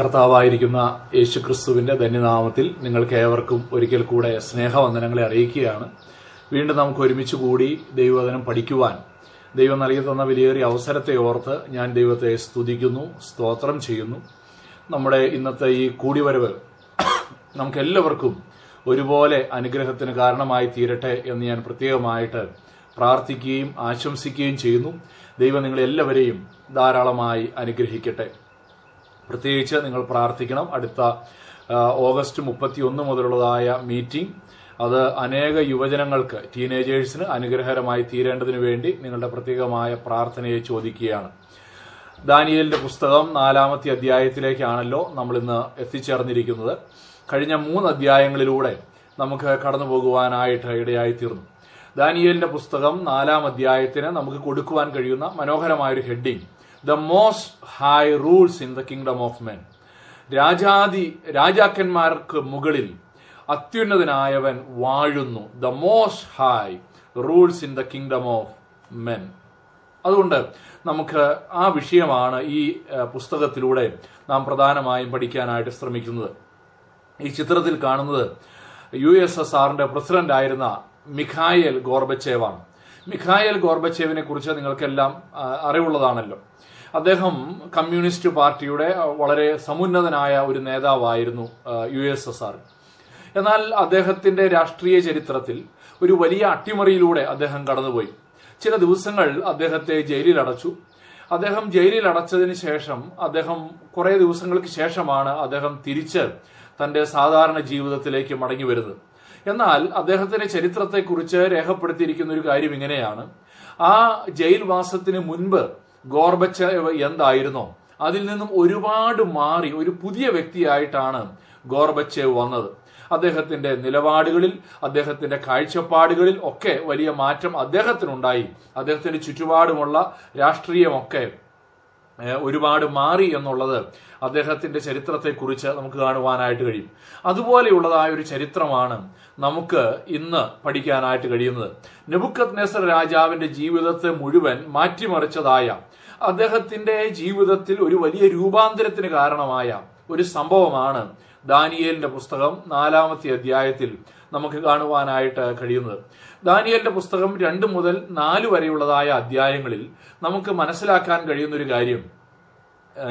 കർത്താവായിരിക്കുന്ന യേശുക്രിസ്തുവിന്റെ ധന്യനാമത്തിൽ നിങ്ങൾക്ക് ഏവർക്കും ഒരിക്കൽ കൂടെ സ്നേഹവന്ദനങ്ങളെ അറിയിക്കുകയാണ്. വീണ്ടും നമുക്ക് ഒരുമിച്ച് കൂടി ദൈവവചനം പഠിക്കുവാൻ. ദൈവം നൽകി തന്ന വിലയേറിയ അവസരത്തെ ഓർത്ത് ഞാൻ ദൈവത്തെ സ്തുതിക്കുന്നു സ്തോത്രം ചെയ്യുന്നു. നമ്മുടെ ഇന്നത്തെ ഈ കൂടിവരവ് നമുക്കെല്ലാവർക്കും ഒരുപോലെ അനുഗ്രഹത്തിന് കാരണമായി തീരട്ടെ എന്ന് ഞാൻ പ്രത്യേകമായിട്ട് പ്രാർത്ഥിക്കുകയും ആശംസിക്കുകയും ചെയ്യുന്നു. ദൈവം നിങ്ങളെല്ലാവരെയും ധാരാളമായി അനുഗ്രഹിക്കട്ടെ. പ്രത്യേകിച്ച് നിങ്ങൾ പ്രാർത്ഥിക്കണം. അടുത്ത ഓഗസ്റ്റ് മുപ്പത്തി ഒന്ന് മുതലുള്ളതായ മീറ്റിംഗ്. അത് അനേക യുവജനങ്ങൾക്ക് ടീനേജേഴ്സിന് അനുഗ്രഹകരമായി തീരേണ്ടതിനു വേണ്ടി നിങ്ങളുടെ പ്രത്യേകമായ പ്രാർത്ഥനയെ ചോദിക്കുകയാണ്. ദാനിയലിന്റെ പുസ്തകം നാലാമത്തെ അധ്യായത്തിലേക്കാണല്ലോ നമ്മൾ ഇന്ന് എത്തിച്ചേർന്നിരിക്കുന്നത്. കഴിഞ്ഞ മൂന്ന് അധ്യായങ്ങളിലൂടെ നമുക്ക് കടന്നു പോകുവാനായിട്ട് ഇടയായി തീർന്നു ദാനിയേലിന്റെ പുസ്തകം നാലാം അധ്യായത്തിന് നമുക്ക് കൊടുക്കുവാൻ കഴിയുന്ന മനോഹരമായൊരു heading. The most high rules in the kingdom of men രാജാതി രാജാക്കന്മാർക്ക് മുകളിൽ അത്യുന്നതനായവൻ വാഴുന്നു. The most high rules in the kingdom of men അതുകൊണ്ട് നമുക്ക് ആ വിഷയമാണ് ഈ പുസ്തകത്തിലൂടെ നാം പ്രധാനമായും പഠിക്കാനായിട്ട് ശ്രമിക്കുന്നത്. ഈ ചിത്രത്തിൽ കാണുന്നത് യു എസ് എസ് ആറിന്റെ പ്രസിഡന്റ് ആയിരുന്ന മിഖായൽ ഗോർബച്ചേവാണ്. മിഖായൽ ഗോർബച്ചേവിനെ കുറിച്ച് നിങ്ങൾക്കെല്ലാം അറിവുള്ളതാണല്ലോ. അദ്ദേഹം കമ്മ്യൂണിസ്റ്റ് പാർട്ടിയുടെ വളരെ സമുന്നതനായ ഒരു നേതാവായിരുന്നു യു എസ് എസ് ആർ. എന്നാൽ അദ്ദേഹത്തിന്റെ രാഷ്ട്രീയ ചരിത്രത്തിൽ ഒരു വലിയ അട്ടിമറിയിലൂടെ അദ്ദേഹം കടന്നുപോയി. ചില ദിവസങ്ങൾ അദ്ദേഹത്തെ ജയിലിൽ അടച്ചു അദ്ദേഹം ജയിലിൽ അടച്ചതിന് ശേഷം അദ്ദേഹം കുറെ ദിവസങ്ങൾക്ക് ശേഷമാണ് അദ്ദേഹം തിരിച്ച് തന്റെ സാധാരണ ജീവിതത്തിലേക്ക് മടങ്ങി വരുന്നത്. എന്നാൽ അദ്ദേഹത്തിന്റെ ചരിത്രത്തെക്കുറിച്ച് രേഖപ്പെടുത്തിയിരിക്കുന്ന ഒരു കാര്യം ഇങ്ങനെയാണ്. ആ ജയിൽവാസത്തിന് മുൻപ് ഗോർബച്ചേവ് എന്തായിരുന്നോ? അതിൽ നിന്നും ഒരുപാട് മാറി ഒരു പുതിയ വ്യക്തിയായിട്ടാണ് ഗോർബച്ചേവ് വന്നത്. അദ്ദേഹത്തിന്റെ നിലപാടുകളിൽ അദ്ദേഹത്തിന്റെ കാഴ്ചപ്പാടുകളിൽ ഒക്കെ വലിയ മാറ്റം അദ്ദേഹത്തിനുണ്ടായി. അദ്ദേഹത്തിന്റെ ചുറ്റുപാടുമുള്ള രാഷ്ട്രീയമൊക്കെ ഒരുപാട് മാറി എന്നുള്ളത് അദ്ദേഹത്തിന്റെ ചരിത്രത്തെക്കുറിച്ച് നമുക്ക് കാണുവാനായിട്ട് കഴിയും. അതുപോലെയുള്ളതായ ഒരു ചരിത്രമാണ് നമുക്ക് ഇന്ന് പഠിക്കാനായിട്ട് കഴിയുന്നത്. നെബുക്കത് നെസർ രാജാവിന്റെ ജീവിതത്തെ മുഴുവൻ മാറ്റിമറിച്ചതായ അദ്ദേഹത്തിന്റെ ജീവിതത്തിൽ ഒരു വലിയ രൂപാന്തരത്തിന് കാരണമായ ഒരു സംഭവമാണ് ദാനിയേലിന്റെ പുസ്തകം നാലാമത്തെ അധ്യായത്തിൽ നമുക്ക് കാണുവാനായിട്ട് കഴിയുന്നത്. ദാനിയലിന്റെ പുസ്തകം രണ്ട് മുതൽ നാല് വരെയുള്ളതായ അധ്യായങ്ങളിൽ നമുക്ക് മനസ്സിലാക്കാൻ കഴിയുന്ന ഒരു കാര്യം.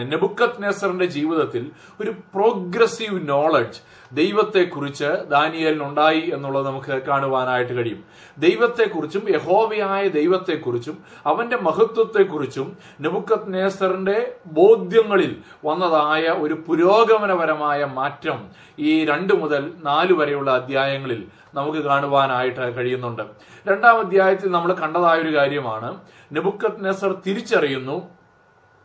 നെബുക്കത് നെസറിന്റെ ജീവിതത്തിൽ ഒരു പ്രോഗ്രസീവ് നോളജ് ദൈവത്തെക്കുറിച്ച് ദാനിയലിനുണ്ടായി എന്നുള്ളത് നമുക്ക് കാണുവാനായിട്ട് കഴിയും. ദൈവത്തെക്കുറിച്ചും യഹോവയായ ദൈവത്തെക്കുറിച്ചും അവന്റെ മഹത്വത്തെക്കുറിച്ചും നെബുക്കത് നേസറിന്റെ ബോധ്യങ്ങളിൽ വന്നതായ ഒരു പുരോഗമനപരമായ മാറ്റം ഈ രണ്ട് മുതൽ നാല് വരെയുള്ള അധ്യായങ്ങളിൽ നമുക്ക് കാണുവാനായിട്ട് കഴിയുന്നുണ്ട്. രണ്ടാം അധ്യായത്തിൽ നമ്മൾ കണ്ടതായ ഒരു കാര്യമാണ്. നെബുക്കത് നെസർ തിരിച്ചറിയുന്നു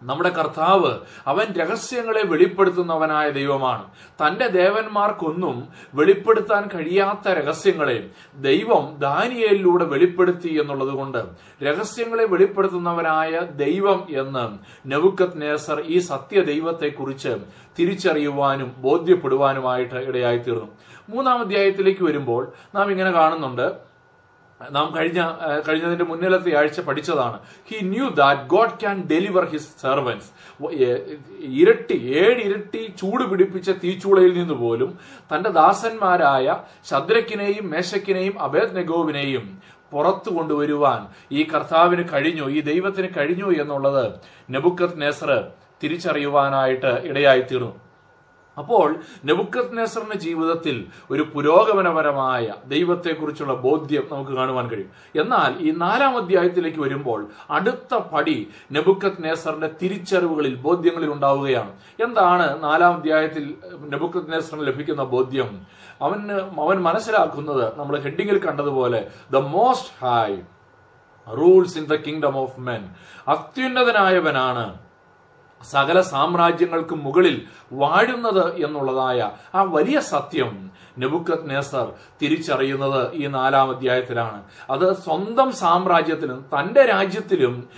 നമ്മുടെ കർത്താവ് അവൻ രഹസ്യങ്ങളെ വെളിപ്പെടുത്തുന്നവനായ ദൈവമാണ്. തന്റെ ദേവന്മാർക്കൊന്നും വെളിപ്പെടുത്താൻ കഴിയാത്ത രഹസ്യങ്ങളെ ദൈവം ദാനിയേലിലൂടെ വെളിപ്പെടുത്തി എന്നുള്ളത് കൊണ്ട് രഹസ്യങ്ങളെ വെളിപ്പെടുത്തുന്നവനായ ദൈവം എന്ന് നവുക്കത് നേസർ ഈ സത്യ ദൈവത്തെക്കുറിച്ച് തിരിച്ചറിയുവാനും ബോധ്യപ്പെടുവാനുമായിട്ട് ഇടയായിത്തീർന്നു. മൂന്നാം അധ്യായത്തിലേക്ക് വരുമ്പോൾ നാം ഇങ്ങനെ കാണുന്നുണ്ട്. നാം കഴിഞ്ഞ കഴിഞ്ഞതിന്റെ മുന്നിലത്തെ ആഴ്ച പഠിച്ചതാണ്. He knew that God can deliver his servants ഇരട്ടി ഏഴ് ഇരട്ടി ചൂട് പിടിപ്പിച്ച തീച്ചൂളയിൽ നിന്ന് പോലും തന്റെ ദാസന്മാരായ ശദ്രക്കിനെയും മേശക്കിനെയും അഭേദ്നഗോവിനെയും പുറത്തു കൊണ്ടുവരുവാൻ ഈ കർത്താവിന് കഴിഞ്ഞു ഈ ദൈവത്തിന് കഴിഞ്ഞു എന്നുള്ളത് നെബുക്കത് നെസർ തിരിച്ചറിയുവാനായിട്ട് ഇടയായി തീർന്നു അപ്പോൾ നെബുക്കത് നെസറിന്റെ ജീവിതത്തിൽ ഒരു പുരോഗമനപരമായ ദൈവത്തെക്കുറിച്ചുള്ള ബോധ്യം നമുക്ക് കാണുവാൻ കഴിയും. എന്നാൽ ഈ നാലാം അധ്യായത്തിലേക്ക് വരുമ്പോൾ അടുത്ത പടി നെബുക്കത് നെസറിന്റെ തിരിച്ചറിവുകളിൽ ബോധ്യങ്ങളിൽ ഉണ്ടാവുകയാണ്. എന്താണ് നാലാം അധ്യായത്തിൽ നെബുക്കത് നെസറിന് ലഭിക്കുന്ന ബോധ്യം? അവന് അവൻ മനസ്സിലാക്കുന്നത് നമ്മൾ ഹെഡിങ്ങിൽ കണ്ടതുപോലെ the most high rules in the kingdom of men അത്യുന്നതനായവനാണ്. സകല സാമ്രാജ്യങ്ങൾക്കും മുകളിൽ വാഴുന്നത് എന്നുള്ളതായ ആ വലിയ സത്യം നെബുക്കത് നേസർ തിരിച്ചറിയുന്നത് ഈ നാലാം അധ്യായത്തിലാണ്. അത് സ്വന്തം സാമ്രാജ്യത്തിലും തന്റെ രാജ്യത്തിലും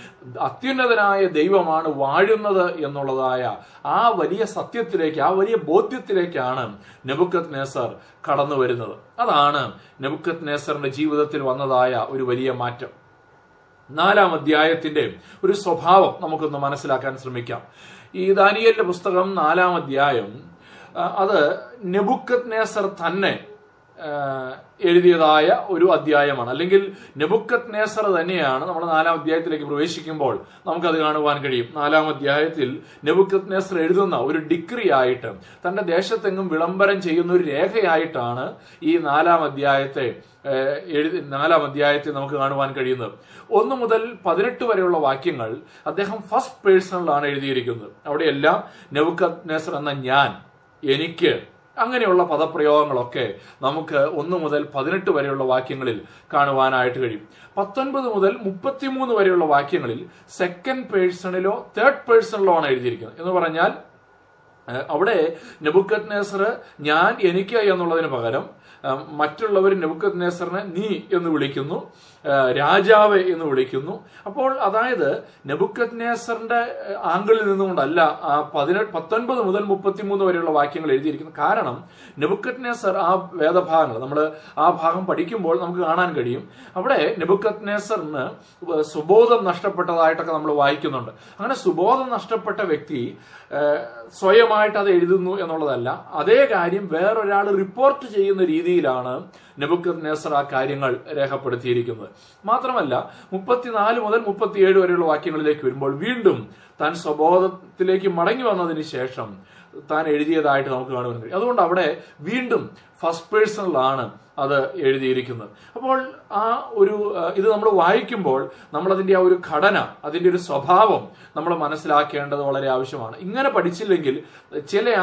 അത്യുന്നതനായ ദൈവമാണ് വാഴുന്നത് എന്നുള്ളതായ ആ വലിയ സത്യത്തിലേക്ക് ആ വലിയ ബോധ്യത്തിലേക്കാണ് നെബുക്കത് നേസർ കടന്നു വരുന്നത് അതാണ് നെബുക്കത് നേസറിന്റെ ജീവിതത്തിൽ വന്നതായ ഒരു വലിയ മാറ്റം. നാലാം അധ്യായത്തിന്റെ ഒരു സ്വഭാവം നമുക്കൊന്ന് മനസ്സിലാക്കാൻ ശ്രമിക്കാം. ഈ ദാനിയലിന്റെ പുസ്തകം നാലാം അധ്യായം അത് നെബുക്കത് നേസർ തന്നെ എഴുതിയതായ ഒരു അധ്യായമാണ്. അല്ലെങ്കിൽ നെബുക്കത് നേസർ തന്നെയാണ് നമ്മൾ നാലാം അധ്യായത്തിലേക്ക് പ്രവേശിക്കുമ്പോൾ നമുക്കത് കാണുവാൻ കഴിയും. നാലാം അധ്യായത്തിൽ നെബുക്കത് നേസർ എഴുതുന്ന ഒരു ഡിഗ്രി ആയിട്ട് തന്റെ ദേശത്തെങ്ങും വിളംബരം ചെയ്യുന്ന ഒരു രേഖയായിട്ടാണ് ഈ നാലാം അധ്യായത്തെ എഴുതി നാലാം അധ്യായത്തെ നമുക്ക് കാണുവാൻ കഴിയുന്നത്. ഒന്ന് മുതൽ പതിനെട്ട് വരെയുള്ള വാക്യങ്ങൾ അദ്ദേഹം ഫസ്റ്റ് പേഴ്സണിലാണ് എഴുതിയിരിക്കുന്നത്. അവിടെയെല്ലാം നെബുക്കത് നേസർ എന്ന ഞാൻ എനിക്ക് അങ്ങനെയുള്ള പദപ്രയോഗങ്ങളൊക്കെ നമുക്ക് ഒന്ന് മുതൽ പതിനെട്ട് വരെയുള്ള വാക്യങ്ങളിൽ കാണുവാനായിട്ട് കഴിയും. പത്തൊൻപത് മുതൽ മുപ്പത്തിമൂന്ന് വരെയുള്ള വാക്യങ്ങളിൽ സെക്കൻഡ് പേഴ്സണിലോ തേർഡ് പേഴ്സണിലോ ആണ് എഴുതിയിരിക്കുന്നത്. എന്ന് പറഞ്ഞാൽ അവിടെ നെബുക്കത് നെസർ ഞാൻ എനിക്ക് എന്നുള്ളതിന് പകരം മറ്റുള്ളവർ നെബുക്കത് നെസറിനെ നീ എന്ന് വിളിക്കുന്നു രാജാവ് എന്ന് വിളിക്കുന്നു. അപ്പോൾ അതായത് നെബുക്കത് നെസറിന്റെ ആംഗിളിൽ നിന്നുകൊണ്ടല്ല ആ പതിനെട്ട് പത്തൊൻപത് മുതൽ മുപ്പത്തിമൂന്ന് വരെയുള്ള വാക്യങ്ങൾ എഴുതിയിരിക്കുന്നത്. കാരണം നെബുക്കത് നെസർ ആ വേദഭാഗങ്ങൾ നമ്മൾ ആ ഭാഗം പഠിക്കുമ്പോൾ നമുക്ക് കാണാൻ കഴിയും. അവിടെ നെബുക്കത് നെസറിന് സുബോധം നഷ്ടപ്പെട്ടതായിട്ടൊക്കെ നമ്മൾ വായിക്കുന്നുണ്ട്. അങ്ങനെ സുബോധം നഷ്ടപ്പെട്ട വ്യക്തി സ്വയമായിട്ട് അത് എഴുതുന്നു എന്നുള്ളതല്ല. അതേ കാര്യം വേറൊരാൾ റിപ്പോർട്ട് ചെയ്യുന്ന രീതിയിലാണ് നബുക്കത് നേസർ ആ കാര്യങ്ങൾ രേഖപ്പെടുത്തിയിരിക്കുന്നത്. മാത്രമല്ല മുപ്പത്തിനാല് മുതൽ മുപ്പത്തിയേഴ് വരെയുള്ള വാക്യങ്ങളിലേക്ക് വരുമ്പോൾ വീണ്ടും താൻ സ്വബോധത്തിലേക്ക് മടങ്ങി വന്നതിന് ശേഷം താൻ എഴുതിയതായിട്ട് നമുക്ക് കാണുവാൻ കഴിയും. അതുകൊണ്ട് അവിടെ വീണ്ടും ഫസ്റ്റ് പേഴ്സണിലാണ് അത് എഴുതിയിരിക്കുന്നത്. അപ്പോൾ ആ ഒരു ഇത് നമ്മൾ വായിക്കുമ്പോൾ നമ്മളതിന്റെ ആ ഒരു ഘടന അതിന്റെ ഒരു സ്വഭാവം നമ്മൾ മനസ്സിലാക്കേണ്ടത് വളരെ ആവശ്യമാണ്. ഇങ്ങനെ പഠിച്ചില്ലെങ്കിൽ ചില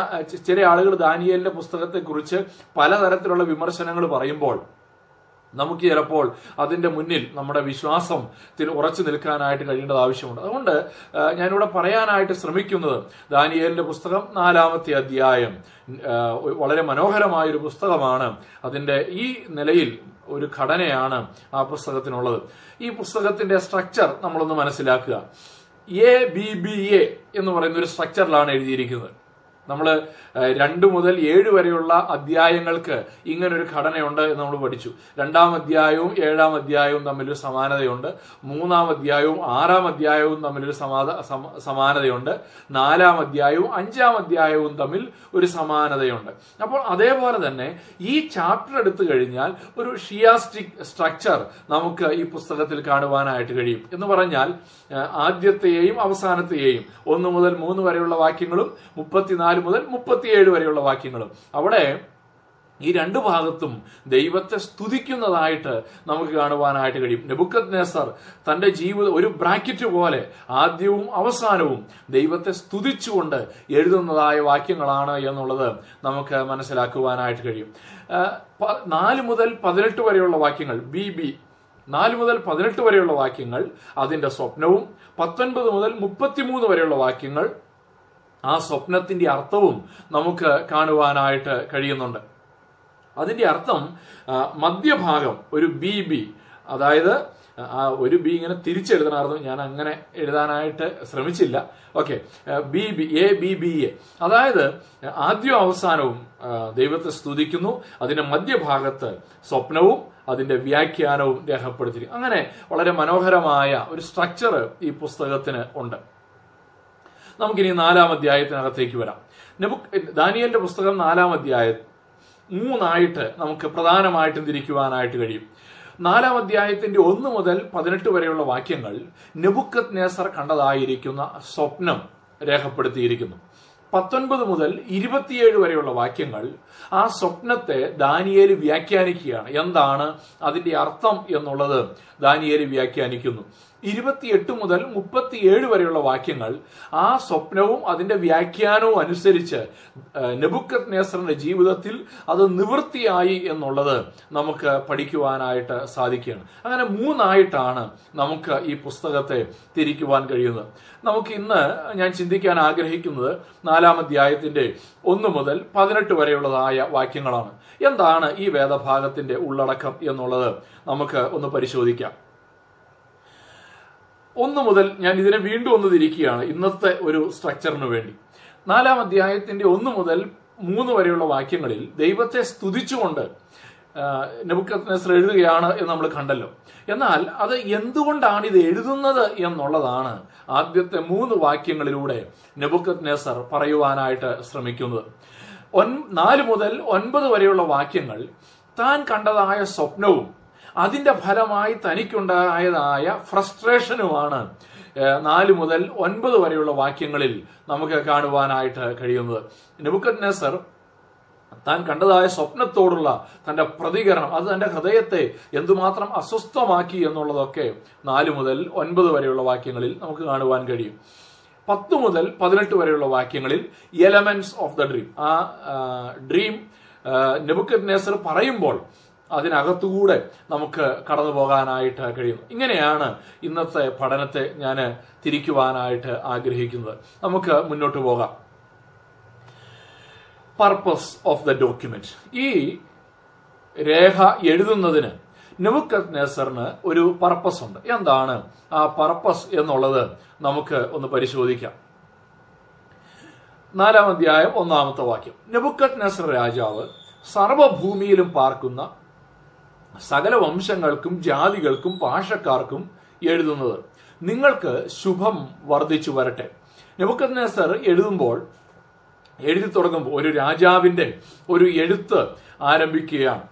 ചില ആളുകൾ ദാനിയലിന്റെ പുസ്തകത്തെക്കുറിച്ച് പലതരത്തിലുള്ള വിമർശനങ്ങൾ പറയുമ്പോൾ നമുക്ക് ചിലപ്പോൾ അതിന്റെ മുന്നിൽ നമ്മുടെ വിശ്വാസത്തിൽ ഉറച്ചു നിൽക്കാനായിട്ട് കഴിയേണ്ടത് ആവശ്യമുണ്ട്. അതുകൊണ്ട് ഞാനിവിടെ പറയാനായിട്ട് ശ്രമിക്കുന്നത് ദാനിയേലിന്റെ പുസ്തകം നാലാമത്തെ അധ്യായം വളരെ മനോഹരമായ ഒരു പുസ്തകമാണ്. അതിന്റെ ഈ നിലയിൽ ഒരു ഘടനയാണ് ആ പുസ്തകത്തിനുള്ളത്. ഈ പുസ്തകത്തിന്റെ സ്ട്രക്ചർ നമ്മളൊന്ന് മനസ്സിലാക്കുക. എ ബി ബി എ എന്ന് പറയുന്ന ഒരു സ്ട്രക്ചറിലാണ് എഴുതിയിരിക്കുന്നത്. നമ്മൾ രണ്ട് മുതൽ ഏഴ് വരെയുള്ള അധ്യായങ്ങൾക്ക് ഇങ്ങനൊരു ഘടനയുണ്ട് എന്ന് നമ്മൾ പഠിച്ചു. രണ്ടാം അധ്യായവും ഏഴാം അധ്യായവും തമ്മിലൊരു സമാനതയുണ്ട്. മൂന്നാം അധ്യായവും ആറാം അധ്യായവും തമ്മിലൊരു സമാത സമാനതയുണ്ട്. നാലാം അധ്യായവും അഞ്ചാം അധ്യായവും തമ്മിൽ ഒരു സമാനതയുണ്ട്. അപ്പോൾ അതേപോലെ തന്നെ ഈ ചാപ്റ്റർ എടുത്തു കഴിഞ്ഞാൽ ഒരു ഷിയാസ്റ്റിക് സ്ട്രക്ചർ നമുക്ക് ഈ പുസ്തകത്തിൽ കാണുവാനായിട്ട് കഴിയും. എന്ന് പറഞ്ഞാൽ ആദ്യത്തെയും അവസാനത്തെയും ഒന്ന് മുതൽ മൂന്ന് വരെയുള്ള വാക്യങ്ങളും മുപ്പത്തിനാല് മുതൽ മുപ്പത്തിയേഴ് വരെയുള്ള വാക്യങ്ങളും. അവിടെ ഈ രണ്ടു ഭാഗത്തും ദൈവത്തെ സ്തുതിക്കുന്നതായിട്ട് നമുക്ക് കാണുവാനായിട്ട് കഴിയും. നെബുക്കത് നെസർ തന്റെ ജീവിതം ഒരു ബ്രാക്കറ്റ് പോലെ ആദ്യവും അവസാനവും ദൈവത്തെ സ്തുതിച്ചുകൊണ്ട് എഴുതുന്നതായ വാക്യങ്ങളാണ് എന്നുള്ളത് നമുക്ക് മനസ്സിലാക്കുവാനായിട്ട് കഴിയും. നാല് മുതൽ പതിനെട്ട് വരെയുള്ള വാക്യങ്ങൾ ബി ബി. നാല് മുതൽ പതിനെട്ട് വരെയുള്ള വാക്യങ്ങൾ അതിന്റെ സ്വപ്നവും പത്തൊൻപത് മുതൽ മുപ്പത്തിമൂന്ന് വരെയുള്ള വാക്യങ്ങൾ ആ സ്വപ്നത്തിന്റെ അർത്ഥവും നമുക്ക് കാണുവാനായിട്ട് കഴിയുന്നുണ്ട്. അതിന്റെ അർത്ഥം മധ്യഭാഗം ഒരു ബി ബി അതായത് ആ ഒരു ബി ഇങ്ങനെ തിരിച്ചെഴുതണമായിരുന്നു. ഞാൻ അങ്ങനെ എഴുതാനായിട്ട് ശ്രമിച്ചില്ല. Okay B B A B B A. അതായത് ആദ്യവും അവസാനവും ദൈവത്തെ സ്തുതിക്കുന്നു. അതിന്റെ മധ്യഭാഗത്ത് സ്വപ്നവും അതിന്റെ വ്യാഖ്യാനവും രേഖപ്പെടുത്തിയിരിക്കും അങ്ങനെ വളരെ മനോഹരമായ ഒരു സ്ട്രക്ചർ ഈ പുസ്തകത്തിന് ഉണ്ട്. നമുക്കിനി നാലാം അധ്യായത്തിനകത്തേക്ക് വരാം. നെബുക്ക് ദാനിയലിന്റെ പുസ്തകം നാലാം അധ്യായം മൂന്നായിട്ട് നമുക്ക് പ്രധാനമായിട്ടും തിരിക്കുവാനായിട്ട് കഴിയും. നാലാം അധ്യായത്തിന്റെ ഒന്ന് മുതൽ പതിനെട്ട് വരെയുള്ള വാക്യങ്ങൾ നെബുക്കത് നേസർ കണ്ടതായിരിക്കുന്ന സ്വപ്നം രേഖപ്പെടുത്തിയിരിക്കുന്നു. പത്തൊൻപത് മുതൽ ഇരുപത്തിയേഴ് വരെയുള്ള വാക്യങ്ങൾ ആ സ്വപ്നത്തെ ദാനിയേൽ വ്യാഖ്യാനിക്കുകയാണ്. എന്താണ് അതിന്റെ അർത്ഥം എന്നുള്ളത് ദാനിയേൽ വ്യാഖ്യാനിക്കുന്നു. ഇരുപത്തിയെട്ട് മുതൽ മുപ്പത്തിയേഴ് വരെയുള്ള വാക്യങ്ങൾ ആ സ്വപ്നവും അതിന്റെ വ്യാഖ്യാനവും അനുസരിച്ച് നെബുക്കത് നേസറിന്റെ ജീവിതത്തിൽ അത് നിവൃത്തിയായി എന്നുള്ളത് നമുക്ക് പഠിക്കുവാനായിട്ട് സാധിക്കുകയാണ്. അങ്ങനെ മൂന്നായിട്ടാണ് നമുക്ക് ഈ പുസ്തകത്തെ തിരിക്കുവാൻ കഴിയുന്നത്. നമുക്ക് ഇന്ന് ഞാൻ ചിന്തിക്കാൻ ആഗ്രഹിക്കുന്നത് നാലാം അധ്യായത്തിന്റെ ഒന്ന് മുതൽ പതിനെട്ട് വരെയുള്ളതായ വാക്യങ്ങളാണ്. എന്താണ് ഈ വേദഭാഗത്തിന്റെ ഉള്ളടക്കം എന്നുള്ളത് നമുക്ക് ഒന്ന് പരിശോധിക്കാം. ഒന്ന് മുതൽ ഞാൻ ഇതിനെ വീണ്ടും ഒന്ന് തിരിക്കുകയാണ്. ഇന്നത്തെ ഒരു സ്ട്രക്ചറിന് വേണ്ടി. നാലാം അധ്യായത്തിന്റെ ഒന്ന് മുതൽ മൂന്ന് വരെയുള്ള വാക്യങ്ങളിൽ ദൈവത്തെ സ്തുതിച്ചുകൊണ്ട് നെബുക്കത്ത് എഴുതുകയാണ് എന്ന് നമ്മൾ കണ്ടല്ലോ. എന്നാൽ അത് എന്തുകൊണ്ടാണ് ഇത് എഴുതുന്നത് എന്നുള്ളതാണ് ആദ്യത്തെ മൂന്ന് വാക്യങ്ങളിലൂടെ നെബുക്കത്ത് നെസർ പറയുവാനായിട്ട് ശ്രമിക്കുന്നത്. നാല് മുതൽ ഒൻപത് വരെയുള്ള വാക്യങ്ങൾ താൻ കണ്ടതായ സ്വപ്നവും അതിന്റെ ഫലമായി തനിക്കുണ്ടായതായ ഫ്രസ്ട്രേഷനുമാണ് നാല് മുതൽ ഒൻപത് വരെയുള്ള വാക്യങ്ങളിൽ നമുക്ക് കാണുവാനായിട്ട് കഴിയുന്നത്. നെബുക്കത് നെസർ താൻ കണ്ടതായ സ്വപ്നത്തോടുള്ള തന്റെ പ്രതികരണം അത് തന്റെ ഹൃദയത്തെ എന്തുമാത്രം അസ്വസ്ഥമാക്കി എന്നുള്ളതൊക്കെ നാല് മുതൽ ഒൻപത് വരെയുള്ള വാക്യങ്ങളിൽ നമുക്ക് കാണുവാൻ കഴിയും. പത്ത് മുതൽ പതിനെട്ട് വരെയുള്ള വാക്യങ്ങളിൽ എലമെന്റ്സ് ഓഫ് ദ ഡ്രീം ആ ഡ്രീം നെബുക്കത് നെസർ പറയുമ്പോൾ അതിനകത്തുകൂടെ നമുക്ക് കടന്നു പോകാനായിട്ട് കഴിയുന്നു ഇങ്ങനെയാണ് ഇന്നത്തെ പഠനത്തെ ഞാൻ തിരിക്കുവാനായിട്ട് ആഗ്രഹിക്കുന്നത്. നമുക്ക് മുന്നോട്ട് പോകാം. പർപ്പസ് ഓഫ് ദ ഡോക്യുമെന്റ് ഈ രേഖ എഴുതുന്നതിന് നെബുക്കത് നെസറിന് ഒരു പർപ്പസ് ഉണ്ട്. എന്താണ്? ആ പർപ്പസ് എന്നുള്ളത് നമുക്ക് ഒന്ന് പരിശോധിക്കാം. നാലാം അധ്യായം ഒന്നാമത്തെ വാക്യം. നെബുക്കത് നെസർ രാജാവ് സർവഭൂമിയിലും പാർക്കുന്ന സകല വംശങ്ങൾക്കും ജാതികൾക്കും ഭാഷക്കാർക്കും എഴുതുന്നത്. നിങ്ങൾക്ക് ശുഭം വർദ്ധിച്ചു വരട്ടെ. നെബുക്കദ്നേസർ എഴുതുമ്പോൾ എഴുതി തുടങ്ങുമ്പോൾ ഒരു രാജാവിന്റെ ഒരു എഴുത്ത് ആരംഭിക്കുകയാണ്.